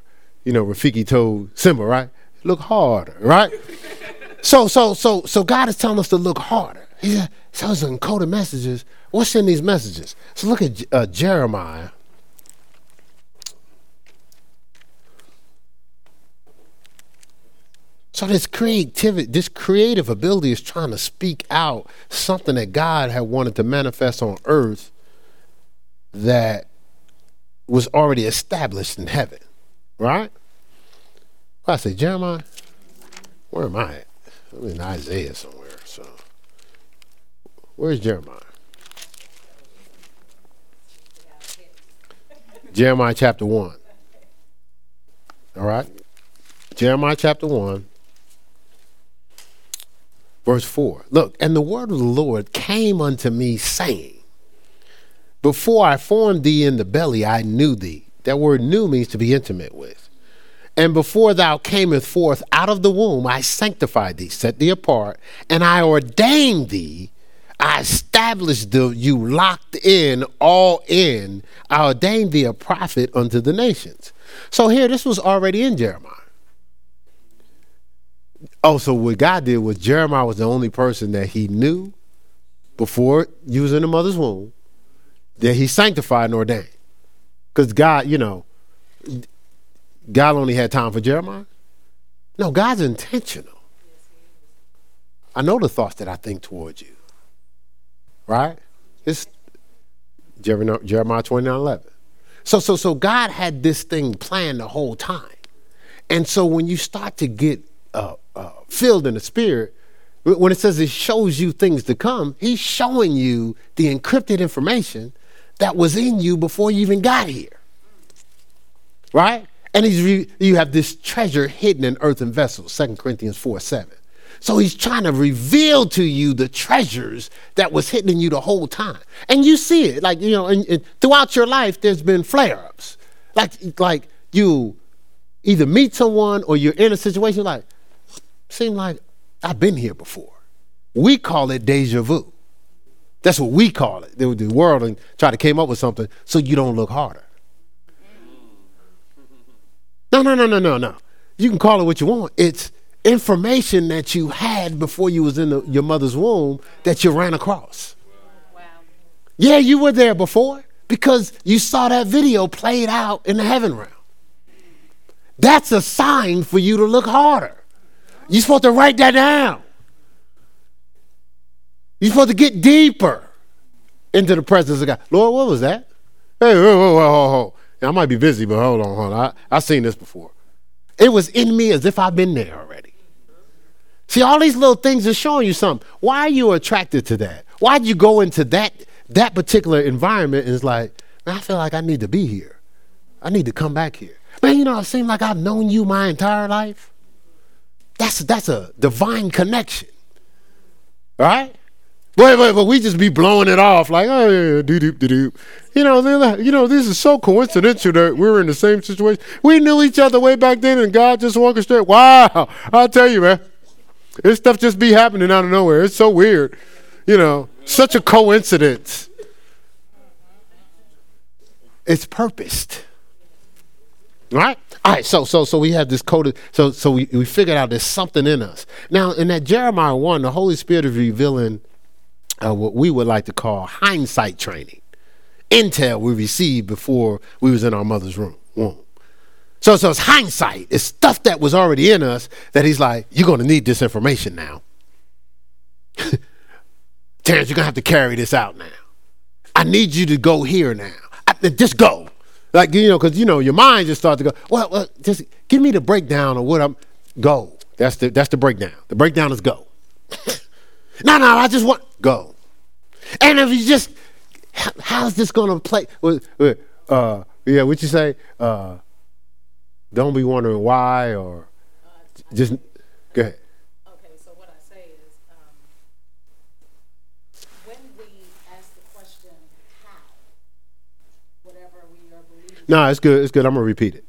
you know, Rafiki told Simba, right? Look harder, right? So, so, so, so God is telling us to look harder. He said, so it's encoded messages. What's in these messages? So look at uh, Jeremiah. So this creativity, this creative ability is trying to speak out something that God had wanted to manifest on earth that was already established in heaven. Right? I say, Jeremiah, where am I at? I'm in Isaiah somewhere. So Where's Jeremiah? Jeremiah chapter 1. All right? Jeremiah chapter 1, verse 4. Look, and the word of the Lord came unto me, saying, Before I formed thee in the belly, I knew thee. That word knew means to be intimate with. And before thou camest forth out of the womb, I sanctified thee, set thee apart, and I ordained thee. I established the, you locked in, all in. I ordained thee a prophet unto the nations. So here, this was already in Jeremiah. Oh, so what God did was Jeremiah was the only person that he knew before using the mother's womb that he sanctified and ordained. Because God, you know, God only had time for Jeremiah? No, God's intentional. I know the thoughts that I think towards you. Right? It's Jeremiah 29 11. So, so, so God had this thing planned the whole time. And so when you start to get uh, uh, filled in the spirit, when it says it shows you things to come, he's showing you the encrypted information that was in you before you even got here. Right? And he's re- you have this treasure hidden in earthen vessels, 2 Corinthians 4 7. So he's trying to reveal to you the treasures that was hidden in you the whole time. And you see it. Like, you know, and, and throughout your life, there's been flare ups. Like, like you either meet someone or you're in a situation like, seem like I've been here before. We call it deja vu. That's what we call it. The, the world and try to came up with something so you don't look harder. No, no, no, no, no, no. You can call it what you want. It's information that you had before you was in the, your mother's womb that you ran across. Wow. Yeah, you were there before because you saw that video played out in the heaven realm. That's a sign for you to look harder. You're supposed to write that down. You're supposed to get deeper into the presence of God. Lord, what was that? Hey, whoa, whoa, whoa, whoa. I might be busy, but hold on, hold on. I, I've seen this before. It was in me as if I've been there already. See, all these little things are showing you something. Why are you attracted to that? Why'd you go into that that particular environment and it's like, I feel like I need to be here. I need to come back here. Man, you know, it seems like I've known you my entire life. That's that's a divine connection. Right? But, but, but we just be blowing it off like, oh, yeah, doo doo doo doo. You know, you know, this is so coincidental that we were in the same situation. We knew each other way back then, and God just orchestrated. Wow, I'll tell you, man, this stuff just be happening out of nowhere. It's so weird. You know, such a coincidence. It's purposed. Right? All right, so so so we have this coded so so we, we figured out there's something in us. Now in that Jeremiah 1, the Holy Spirit is revealing uh, what we would like to call hindsight training, intel we received before we was in our mother's room womb. So, so it's hindsight. It's stuff that was already in us that he's like, you're going to need this information now. Terrence, you're going to have to carry this out now. I need you to go here now. I, just go. Like, you know, because, you know, your mind just starts to go, well, well, just give me the breakdown of what I'm, go. That's the, that's the breakdown. The breakdown is go. No, no, I just want, go. And if you just, how's this going to play? Uh, yeah, what you say? Uh, don't be wondering why or uh, just go ahead. Okay, so what I say is um, when we ask the question how, whatever we are believing. No, it's good. It's good. I'm gonna repeat it.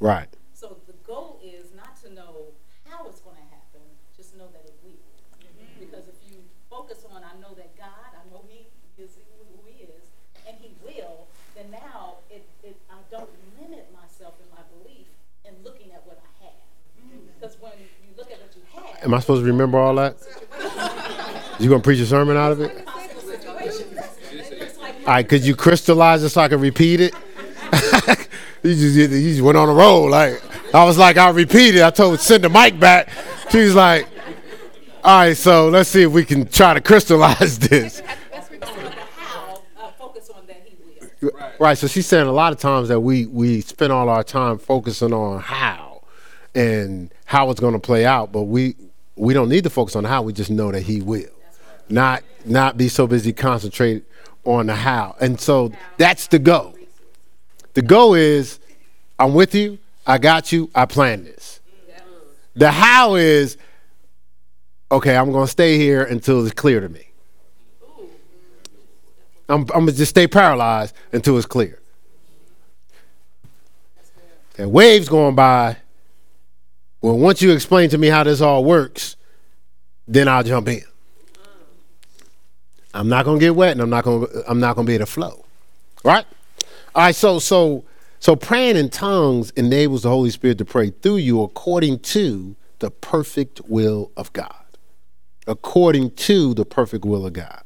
Right. So the goal is not to know how it's going to happen, just know that it will. Mm-hmm. Because if you focus on, I know that God, I know He is who He is, and He will, then now it, it I don't limit myself in my belief in looking at what I have. Because when you look at what you have, am I supposed to remember all that? you gonna preach a sermon out of it? All right, could you crystallize it so I can repeat it? He just he just went on a roll. Like I was like, I'll repeat it. I told send the mic back. She was like, all right, so let's see if we can try to crystallize this. Right. So she's saying a lot of times that we we spend all our time focusing on how and how it's going to play out, but we we don't need to focus on how. We just know that He will. Not not be so busy concentrate on the how. And so that's the go. The go is I'm with you. I got you. I planned this. The how is okay. I'm to stay here until it's clear to me. I'm, I'm gonna just stay paralyzed until it's clear. That waves going by. Well, once you explain to me how this all works, then I'll jump in. I'm not gonna get wet, and I'm not gonna I'm not gonna be able to flow. Right? All right. So so so praying in tongues enables the Holy Spirit to pray through you according to the perfect will of God. According to the perfect will of God.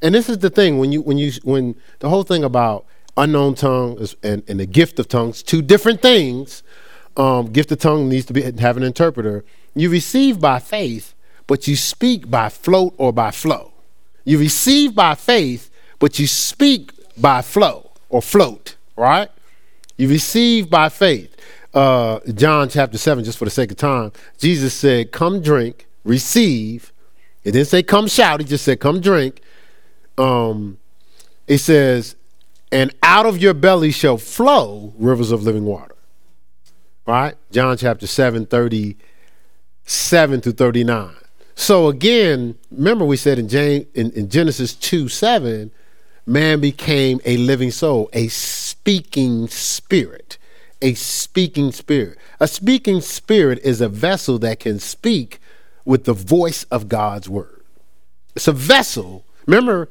And this is the thing when you when you when the whole thing about unknown tongues and, and the gift of tongues, two different things. Um, gift of tongue needs to be have an interpreter. You receive by faith, but you speak by float or by flow. You receive by faith, but you speak by flow or float, right? You receive by faith. Uh, John chapter 7, just for the sake of time, Jesus said, Come drink, receive. It didn't say come shout, he just said, Come drink, um, it says, and out of your belly shall flow rivers of living water. Right? John chapter 7, 37 to 39. So again, remember we said in, James, in, in Genesis 2 7, man became a living soul, a speaking spirit. A speaking spirit. A speaking spirit is a vessel that can speak with the voice of God's word. It's a vessel. Remember,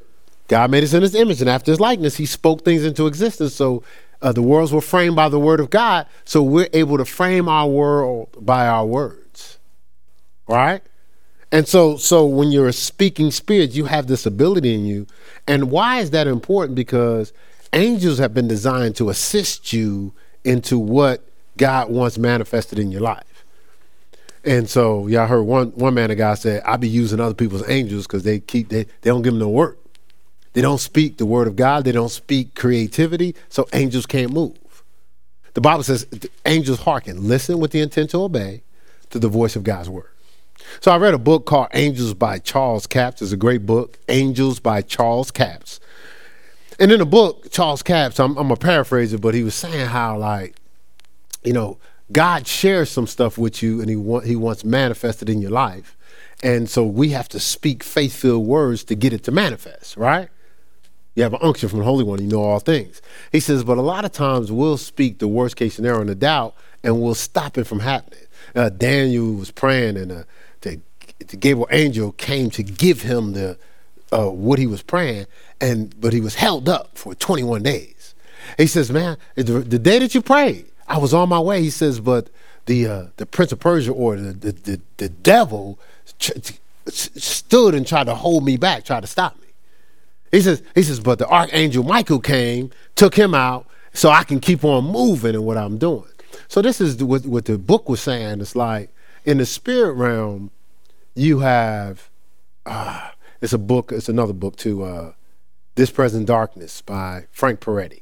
God made us in his image, and after his likeness, he spoke things into existence. So uh, the worlds were framed by the word of God. So we're able to frame our world by our words. Right? And so so when you're a speaking spirit, you have this ability in you. And why is that important? Because angels have been designed to assist you into what God wants manifested in your life. And so, y'all heard one one man of God said, I be using other people's angels because they keep they, they don't give them no work. They don't speak the word of God. They don't speak creativity. So angels can't move. The Bible says angels hearken, listen with the intent to obey to the voice of God's word. So I read a book called Angels by Charles Capps. It's a great book, Angels by Charles Capps. And in the book, Charles Capps, I'm, I'm a paraphraser, but he was saying how like, you know, God shares some stuff with you, and he want he wants manifested in your life, and so we have to speak faith-filled words to get it to manifest, right? You have an unction from the Holy One. You know all things. He says, but a lot of times we'll speak the worst case scenario in the doubt, and we'll stop it from happening. Uh, Daniel was praying, and uh, the, Gabriel angel came to give him the uh, what he was praying, and but he was held up for 21 days. He says, "Man, the, day that you prayed, I was on my way." He says, "But the uh, the prince of Persia or the the, the, the devil stood and tried to hold me back, tried to stop me." He says, he says, but the archangel Michael came, took him out, so I can keep on moving and what I'm doing. So this is what, what the book was saying. It's like in the spirit realm, you have uh, it's a book, it's another book too, uh, This Present Darkness by Frank Peretti.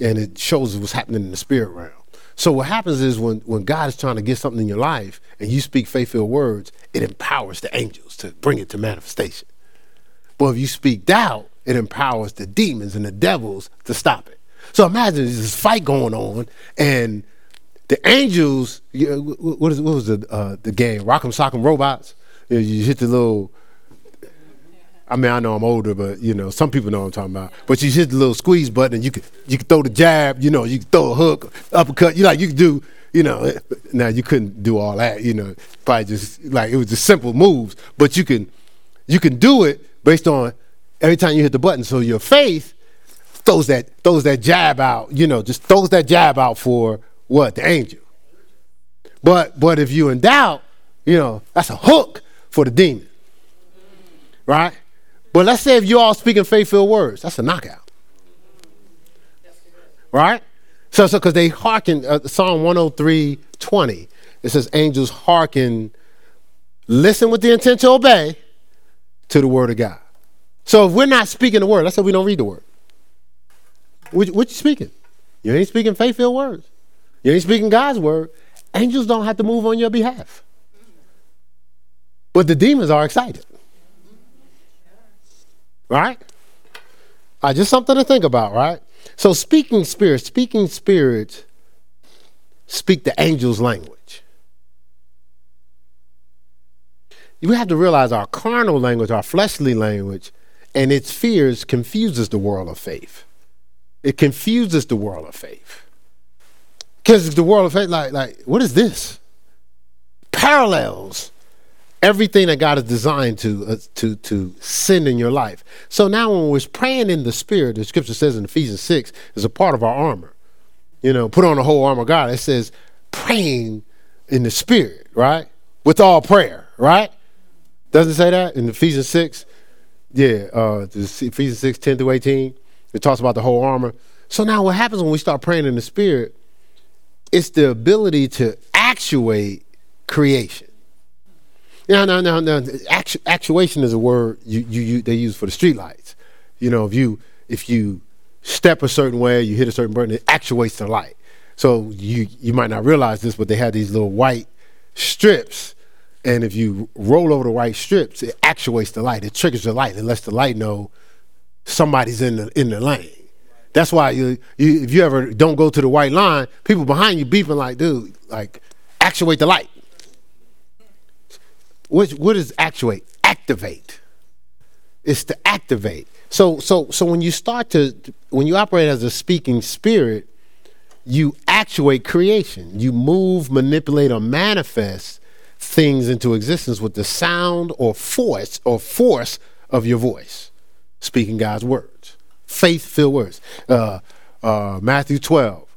And it shows what's happening in the spirit realm. So what happens is when, when God is trying to get something in your life and you speak faith-filled words, it empowers the angels to bring it to manifestation. But if you speak doubt, it empowers the demons and the devils to stop it. So imagine this fight going on, and the angels. What is what was the uh, the game? Rock'em Sock'em Robots. You, hit the little. I mean, I know I'm older, but you know, some people know what I'm talking about. But you hit the little squeeze button, and you could you could throw the jab. You know, you could throw a hook, uppercut. You like you could do. You know, now you couldn't do all that. You know, probably just like it was just simple moves, but you can you can do it based on every time you hit the button. So your faith throws that throws that jab out, you know, just throws that jab out for what? The angel. But but if you in doubt, you know, that's a hook for the demon. Right? But let's say if you all speaking faith-filled words, that's a knockout. Right? So so because they hearken uh, Psalm 103, 20, it says angels hearken, listen with the intent to obey to the word of God. So if we're not speaking the word, let's say we don't read the word. What, what you speaking? You ain't speaking faith-filled words. You ain't speaking God's word. Angels don't have to move on your behalf. But the demons are excited. Right? Right, just something to think about, right? So speaking spirits, speaking spirits speak the angel's language. You have to realize our carnal language, our fleshly language, and its fears confuses the world of faith. It confuses the world of faith. Because the world of faith, like, like, what is this? Parallels everything that God has designed to uh, to to send in your life. So now, when we're praying in the Spirit, the Scripture says in Ephesians six is a part of our armor. You know, put on the whole armor of God. It says praying in the Spirit, right? With all prayer, right? Doesn't say that in Ephesians six. Yeah, uh, Ephesians 6, 10 through 18. It talks about the whole armor. So now what happens when we start praying in the spirit? It's the ability to actuate creation. Now, now, now, now, actu- actuation is a word you, you, you they use for the streetlights. You know, if you if you step a certain way, you hit a certain button, it actuates the light. So you you might not realize this, but they have these little white strips and if you roll over the white strips, it actuates the light. It triggers the light. It lets the light know somebody's in the in the lane. That's why you, you if you ever don't go to the white line, people behind you beeping like, dude, like actuate the light. What what is actuate? Activate. It's to activate. So so so when you start to when you operate as a speaking spirit, you actuate creation. You move, manipulate, or manifest things into existence with the sound or force or force of your voice, speaking God's words, faith-filled words. Uh, uh, Matthew 12,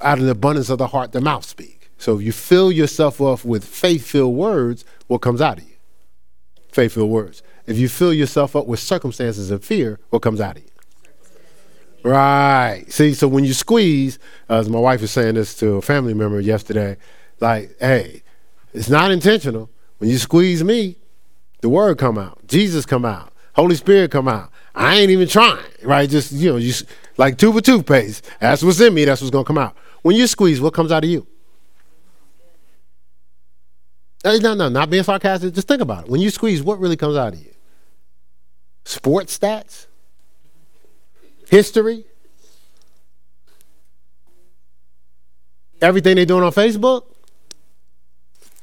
out of the abundance of the heart, the mouth speak. So if you fill yourself up with faith-filled words, what comes out of you? Faith-filled words. If you fill yourself up with circumstances and fear, what comes out of you? Right. See, so when you squeeze, as my wife was saying this to a family member yesterday, like, hey, it's not intentional. When you squeeze me, the word come out. Jesus come out. Holy Spirit come out. I ain't even trying, right? Just, you know, you like tube of toothpaste. That's what's in me. That's what's to come out. When you squeeze, what comes out of you? No, no, not being sarcastic. Just think about it. When you squeeze, what really comes out of you? Sports stats? History? Everything they're doing on Facebook?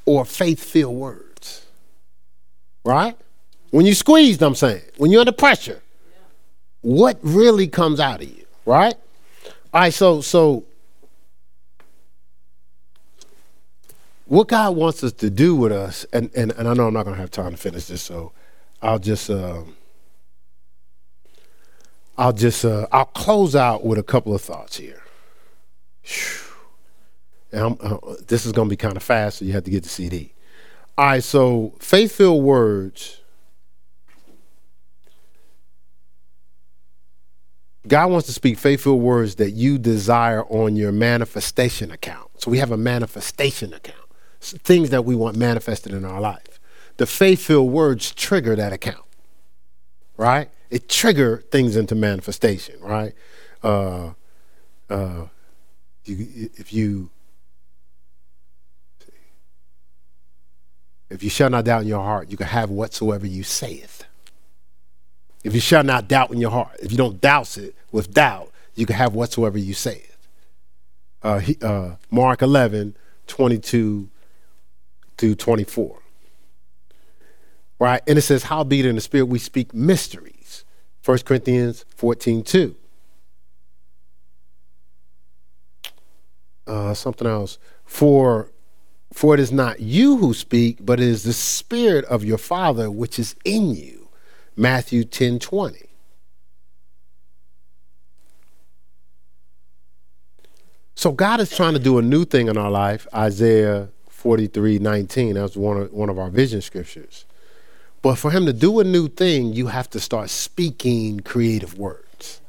or faith filled words. Right? When you squeezed, I'm saying, when you're under pressure, what really comes out of you? Right? All right, so so what God wants us to do with us, and, and, and I know I'm not gonna have time to finish this, so I'll just uh, I'll just uh, I'll close out with a couple of thoughts here. And uh, this is to be kind of fast, so you have to get the CD. All right, so faith filled words. God wants to speak faithful words that you desire on your manifestation account. So we have a manifestation account, things that we want manifested in our life. The faith-filled words trigger that account, right? It trigger things into manifestation, right? Uh, uh, you, if you If you shall not doubt in your heart, you can have whatsoever you saith. If you shall not doubt in your heart, if you don't doubt it with doubt, you can have whatsoever you saith. Uh, he, uh, Mark 11, 22 to 24. Right? And it says, Howbeit in the Spirit we speak mysteries. 1 Corinthians 14, 2. Uh, something else. For for it is not you who speak, but it is the Spirit of your Father which is in you. Matthew 10 20. So God is trying to do a new thing in our life. Isaiah 43 19. That's one of, one of our vision scriptures. But for him to do a new thing, you have to start speaking creative words.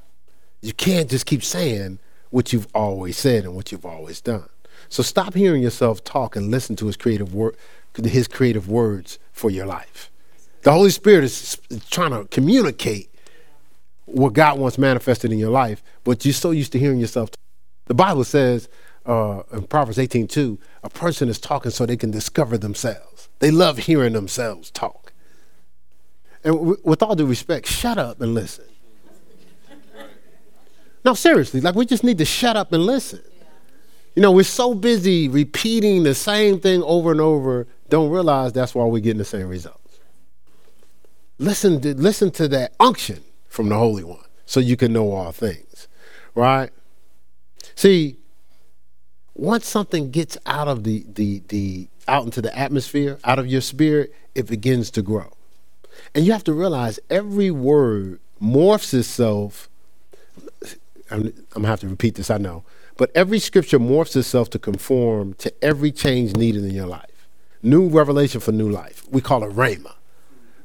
You can't just keep saying what you've always said and what you've always done. So stop hearing yourself talk and listen to his creative word, his creative words for your life. The Holy Spirit is trying to communicate what God wants manifested in your life, but you're so used to hearing yourself. Talk. The Bible says uh, in Proverbs 18:2, a person is talking so they can discover themselves. They love hearing themselves talk. And w- with all due respect, shut up and listen. No, seriously, like we just need to shut up and listen. You know, we're so busy repeating the same thing over and over, don't realize that's why we're getting the same results. Listen to, listen to that unction from the Holy One so you can know all things, right? See, once something gets out of the, the, the out into the atmosphere, out of your spirit, it begins to grow. And you have to realize every word morphs itself. I'm, I'm gonna have to repeat this, I know. But every scripture morphs itself to conform to every change needed in your life. New revelation for new life. We call it Rhema,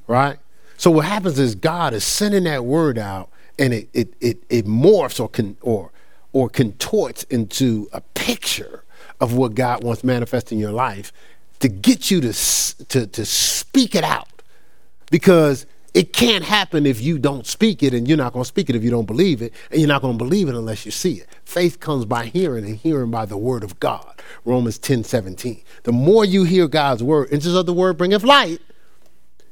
right? So what happens is God is sending that word out and it it it, it morphs or can or or contorts into a picture of what God wants manifest in your life to get you to to to speak it out. Because it can't happen if you don't speak it, and you're not going to speak it if you don't believe it, and you're not going to believe it unless you see it. Faith comes by hearing, and hearing by the word of God. Romans 10 17. The more you hear God's word, inches of the word bringeth light,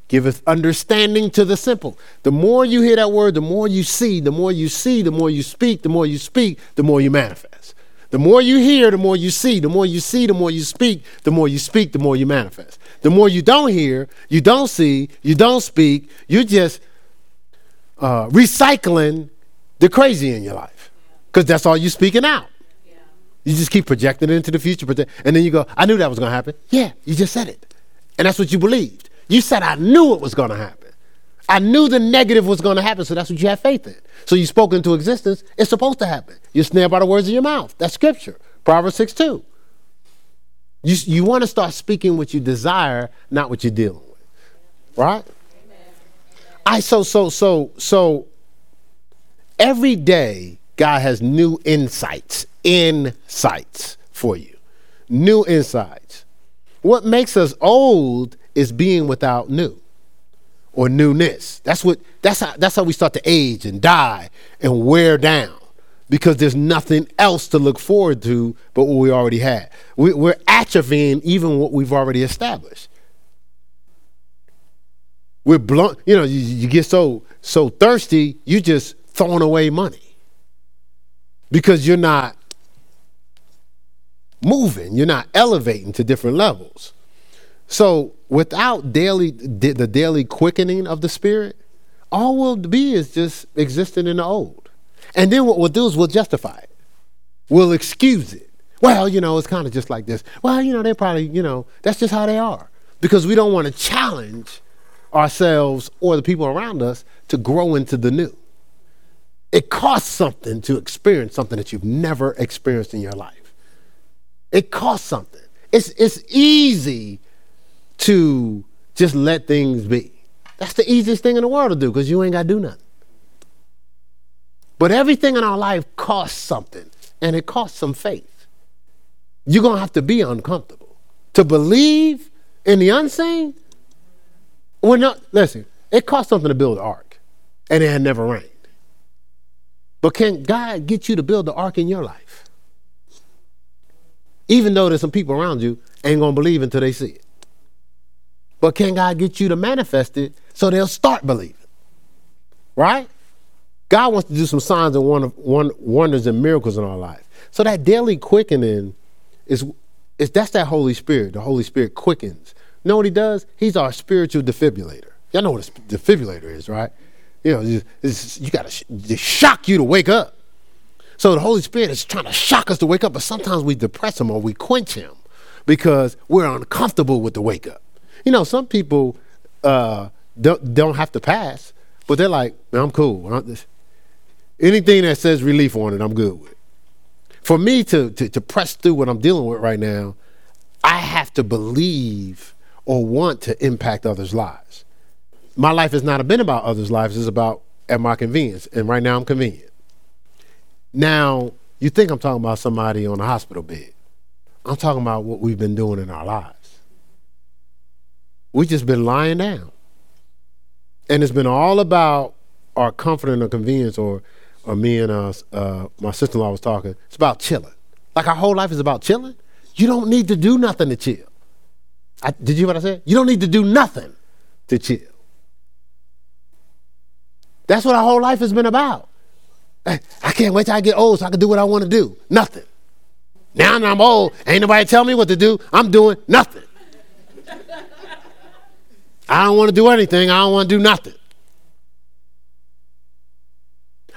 giveth understanding to the simple. The more you hear that word, the more you see. The more you see, the more you speak. The more you speak, the more you manifest. The more you hear, the more you see. The more you see, the more you speak. The more you speak, the more you manifest. The more you don't hear, you don't see, you don't speak, you're just uh, recycling the crazy in your life because that's all you're speaking out. You just keep projecting it into the future, and then you go, I knew that was going to happen. Yeah, you just said it. And that's what you believed. You said, I knew it was going to happen. I knew the negative was going to happen, so that's what you have faith in. So you spoke into existence, it's supposed to happen. You're snared by the words of your mouth. That's scripture. Proverbs 6 2. You, you want to start speaking what you desire, not what you're dealing with. Right? Amen. I so so so so every day God has new insights, insights for you. New insights. What makes us old is being without new or newness. That's what that's how that's how we start to age and die and wear down because there's nothing else to look forward to but what we already had. We, are atrophying even what we've already established. We're blown, you know, you, you get so so thirsty, you just throwing away money because you're not moving, you're not elevating to different levels. So without daily the daily quickening of the spirit, all we'll be is just existing in the old. And then what we'll do is we'll justify it. We'll excuse it. Well, you know, it's kind of just like this. Well, you know, they probably, you know, that's just how they are. Because we don't want to challenge ourselves or the people around us to grow into the new. It costs something to experience something that you've never experienced in your life. It costs something. It's, it's easy to just let things be. That's the easiest thing in the world to do because you ain't got to do nothing. But everything in our life costs something, and it costs some faith. You're going to have to be uncomfortable. To believe in the unseen, we're not, listen, it costs something to build an ark, and it had never rained. But can God get you to build the ark in your life? Even though there's some people around you ain't going to believe until they see it. But can God get you to manifest it so they'll start believing? Right? God wants to do some signs and wonders and miracles in our life. So that daily quickening is, is that's that Holy Spirit. The Holy Spirit quickens. You know what he does? He's our spiritual defibrillator. Y'all know what a defibrillator is, right? You know, it's, it's, you got to shock you to wake up. So the Holy Spirit is trying to shock us to wake up, but sometimes we depress him or we quench him because we're uncomfortable with the wake up. You know, some people uh, don't, don't have to pass, but they're like, I'm cool. Anything that says relief on it, I'm good with. For me to, to, to press through what I'm dealing with right now, I have to believe or want to impact others' lives. My life has not been about others' lives, it's about at my convenience. And right now I'm convenient. Now, you think I'm talking about somebody on a hospital bed. I'm talking about what we've been doing in our lives. We've just been lying down. And it's been all about our comfort and our convenience, or or me and uh, uh, my sister in law was talking. It's about chilling. Like our whole life is about chilling. You don't need to do nothing to chill. I, did you hear what I said? You don't need to do nothing to chill. That's what our whole life has been about. I can't wait till I get old so I can do what I want to do. Nothing. Now that I'm old, ain't nobody tell me what to do. I'm doing nothing. I don't want to do anything. I don't want to do nothing.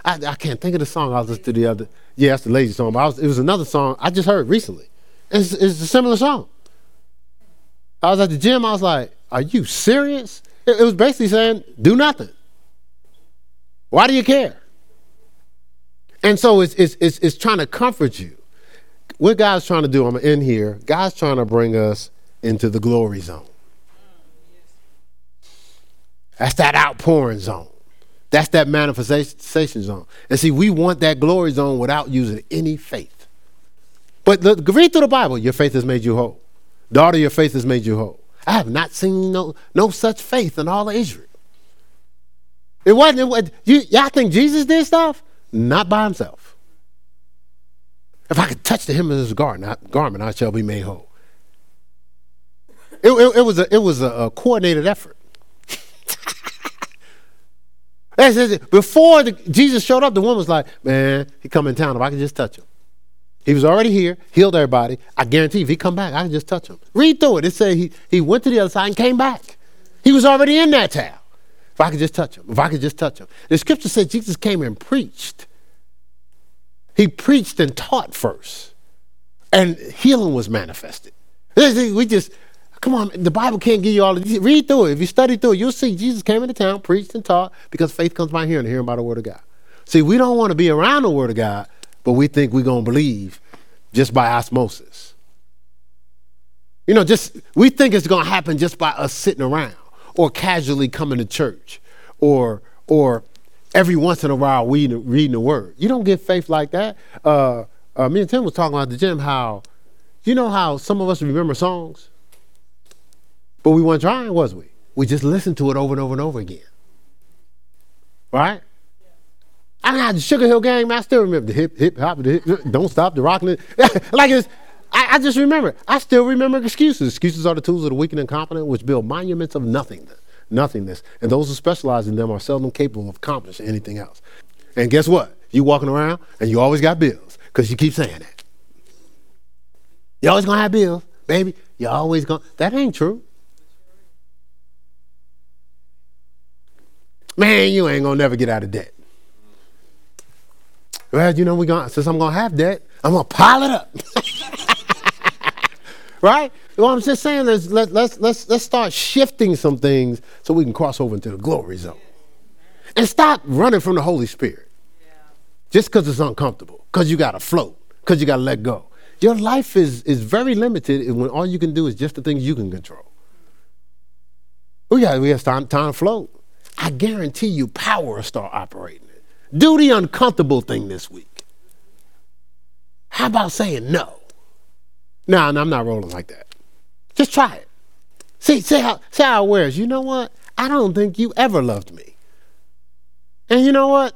I, I can't think of the song I was listening to the other. Yeah, that's the lazy song. But was, it was another song I just heard recently. It's, it's a similar song. I was at the gym. I was like, "Are you serious?" It, it was basically saying, "Do nothing." Why do you care? And so it's, it's, it's, it's trying to comfort you. What God's trying to do, I'm in here, God's trying to bring us into the glory zone. That's that outpouring zone. That's that manifestation zone. And see, we want that glory zone without using any faith. But look, read through the Bible. Your faith has made you whole. Daughter, your faith has made you whole. I have not seen no, no such faith in all of Israel. It wasn't, it you, y'all think Jesus did stuff? Not by himself. If I could touch the hem of his garment, garment I shall be made whole. It, it, it was, a, it was a, a coordinated effort. Before the, Jesus showed up, the woman was like, man, he come in town. If I could just touch him. He was already here, healed everybody. I guarantee if he come back, I can just touch him. Read through it. It said he, he went to the other side and came back. He was already in that town. If I could just touch him. If I could just touch him. The scripture said Jesus came and preached. He preached and taught first. And healing was manifested. We just, come on, the Bible can't give you all of this. Read through it. If you study through it, you'll see Jesus came into town, preached and taught because faith comes by hearing and hearing by the word of God. See, we don't want to be around the word of God, but we think we're going to believe just by osmosis. You know, just we think it's going to happen just by us sitting around or casually coming to church or or every once in a while reading, reading the word. You don't get faith like that. Uh, uh, me and Tim was talking about the gym how, you know how some of us remember songs, but we weren't trying, was we? We just listened to it over and over and over again. Right? I got the Sugarhill Gang. I still remember the hip, hip, hop, the hip, don't stop, the rocking it. like it's, I, I, just remember. I still remember excuses. Excuses are the tools of the weak and incompetent, which build monuments of nothingness. Nothingness, and those who specialize in them are seldom capable of accomplishing anything else. And guess what? You walking around and you always got bills because you keep saying that. You always gonna have bills, baby. You always gonna. That ain't true. Man, you ain't gonna never get out of debt. Well, you know we gonna since I'm gonna have debt, I'm gonna pile it up. right? Well, I'm just saying, let's, let, let's, let's, let's start shifting some things so we can cross over into the glory zone. And stop running from the Holy Spirit just because it's uncomfortable, because you got to float, because you got to let go. Your life is, is very limited when all you can do is just the things you can control. We got we have time, time to float. I guarantee you power will start operating. Do the uncomfortable thing this week. How about saying no? No, no, I'm not rolling like that. Just try it. See, see how, see how it wears. You know what? I don't think you ever loved me. And you know what?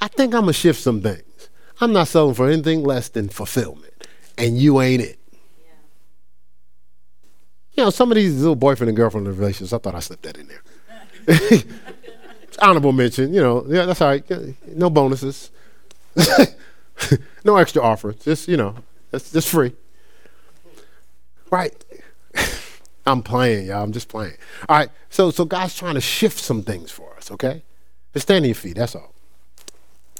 I think I'm going to shift some things. I'm not selling for anything less than fulfillment. And you ain't it. Yeah. You know, some of these little boyfriend and girlfriend relationships, I thought I slipped that in there. Honorable mention, you know, yeah, that's all right. No bonuses. no extra offers. Just, you know, it's just free. Right. I'm playing, y'all. I'm just playing. All right. So so God's trying to shift some things for us, okay? Just stand on your feet, that's all.